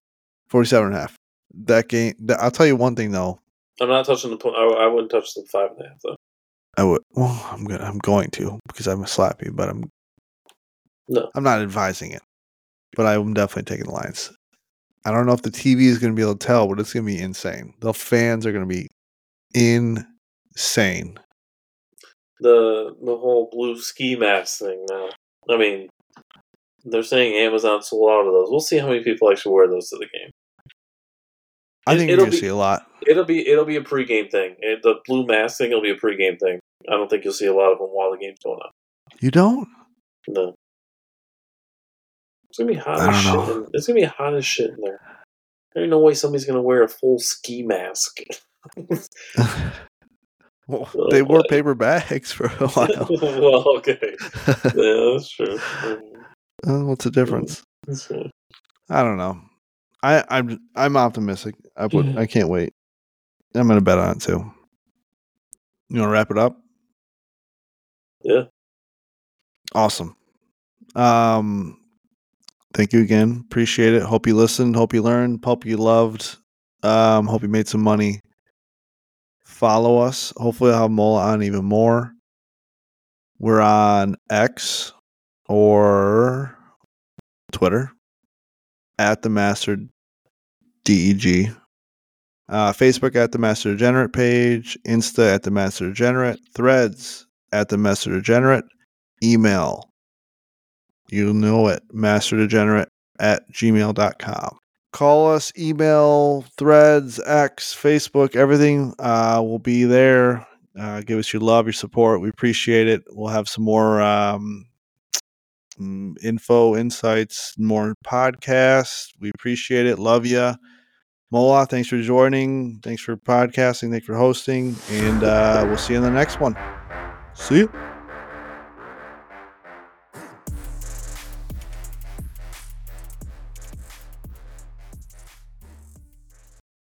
47 and a half. That game, I'll tell you one thing though. I'm not touching the. point. I, I wouldn't touch the five and a half though. I would. Well, I'm gonna. I'm going to because I'm a slappy, but I'm. No. I'm not advising it, but I'm definitely taking the lines. I don't know if the TV is going to be able to tell, but it's going to be insane. The fans are going to be insane. The the whole blue ski mask thing now. I mean, they're saying Amazon sold out of those. We'll see how many people actually wear those to the game. I It- think you're it'll going to be- see a lot. It'll be it'll be a pregame thing. It, the blue mask thing will be a pregame thing. I don't think you'll see a lot of them while the game's going on. You don't? No. It's gonna be hot as shit. In, it's gonna be hot as shit in there. There ain't no way somebody's gonna wear a full ski mask. well, Oh, they wore paper bags for a while. well, okay. Yeah, that's true. Uh, What's the difference? I don't know. I, I'm I'm optimistic. I would. Mhm. I can't wait. I'm gonna bet on it too. You want to wrap it up? Yeah. Awesome. Um, thank you again. Appreciate it. Hope you listened. Hope you learned. Hope you loved. Um, hope you made some money. Follow us. Hopefully, I'll have Mola on even more. We're on X or Twitter at the Master DEG. Uh, Facebook at the Master Degenerate page, Insta at the Master Degenerate, Threads at the Master Degenerate, email. You know it, master degenerate at gmail.com. Call us, email, threads, X, Facebook, everything uh, will be there. Uh, give us your love, your support. We appreciate it. We'll have some more um, info, insights, more podcasts. We appreciate it. Love you. Mola, thanks for joining. Thanks for podcasting. Thanks for hosting. And uh, we'll see you in the next one. See you.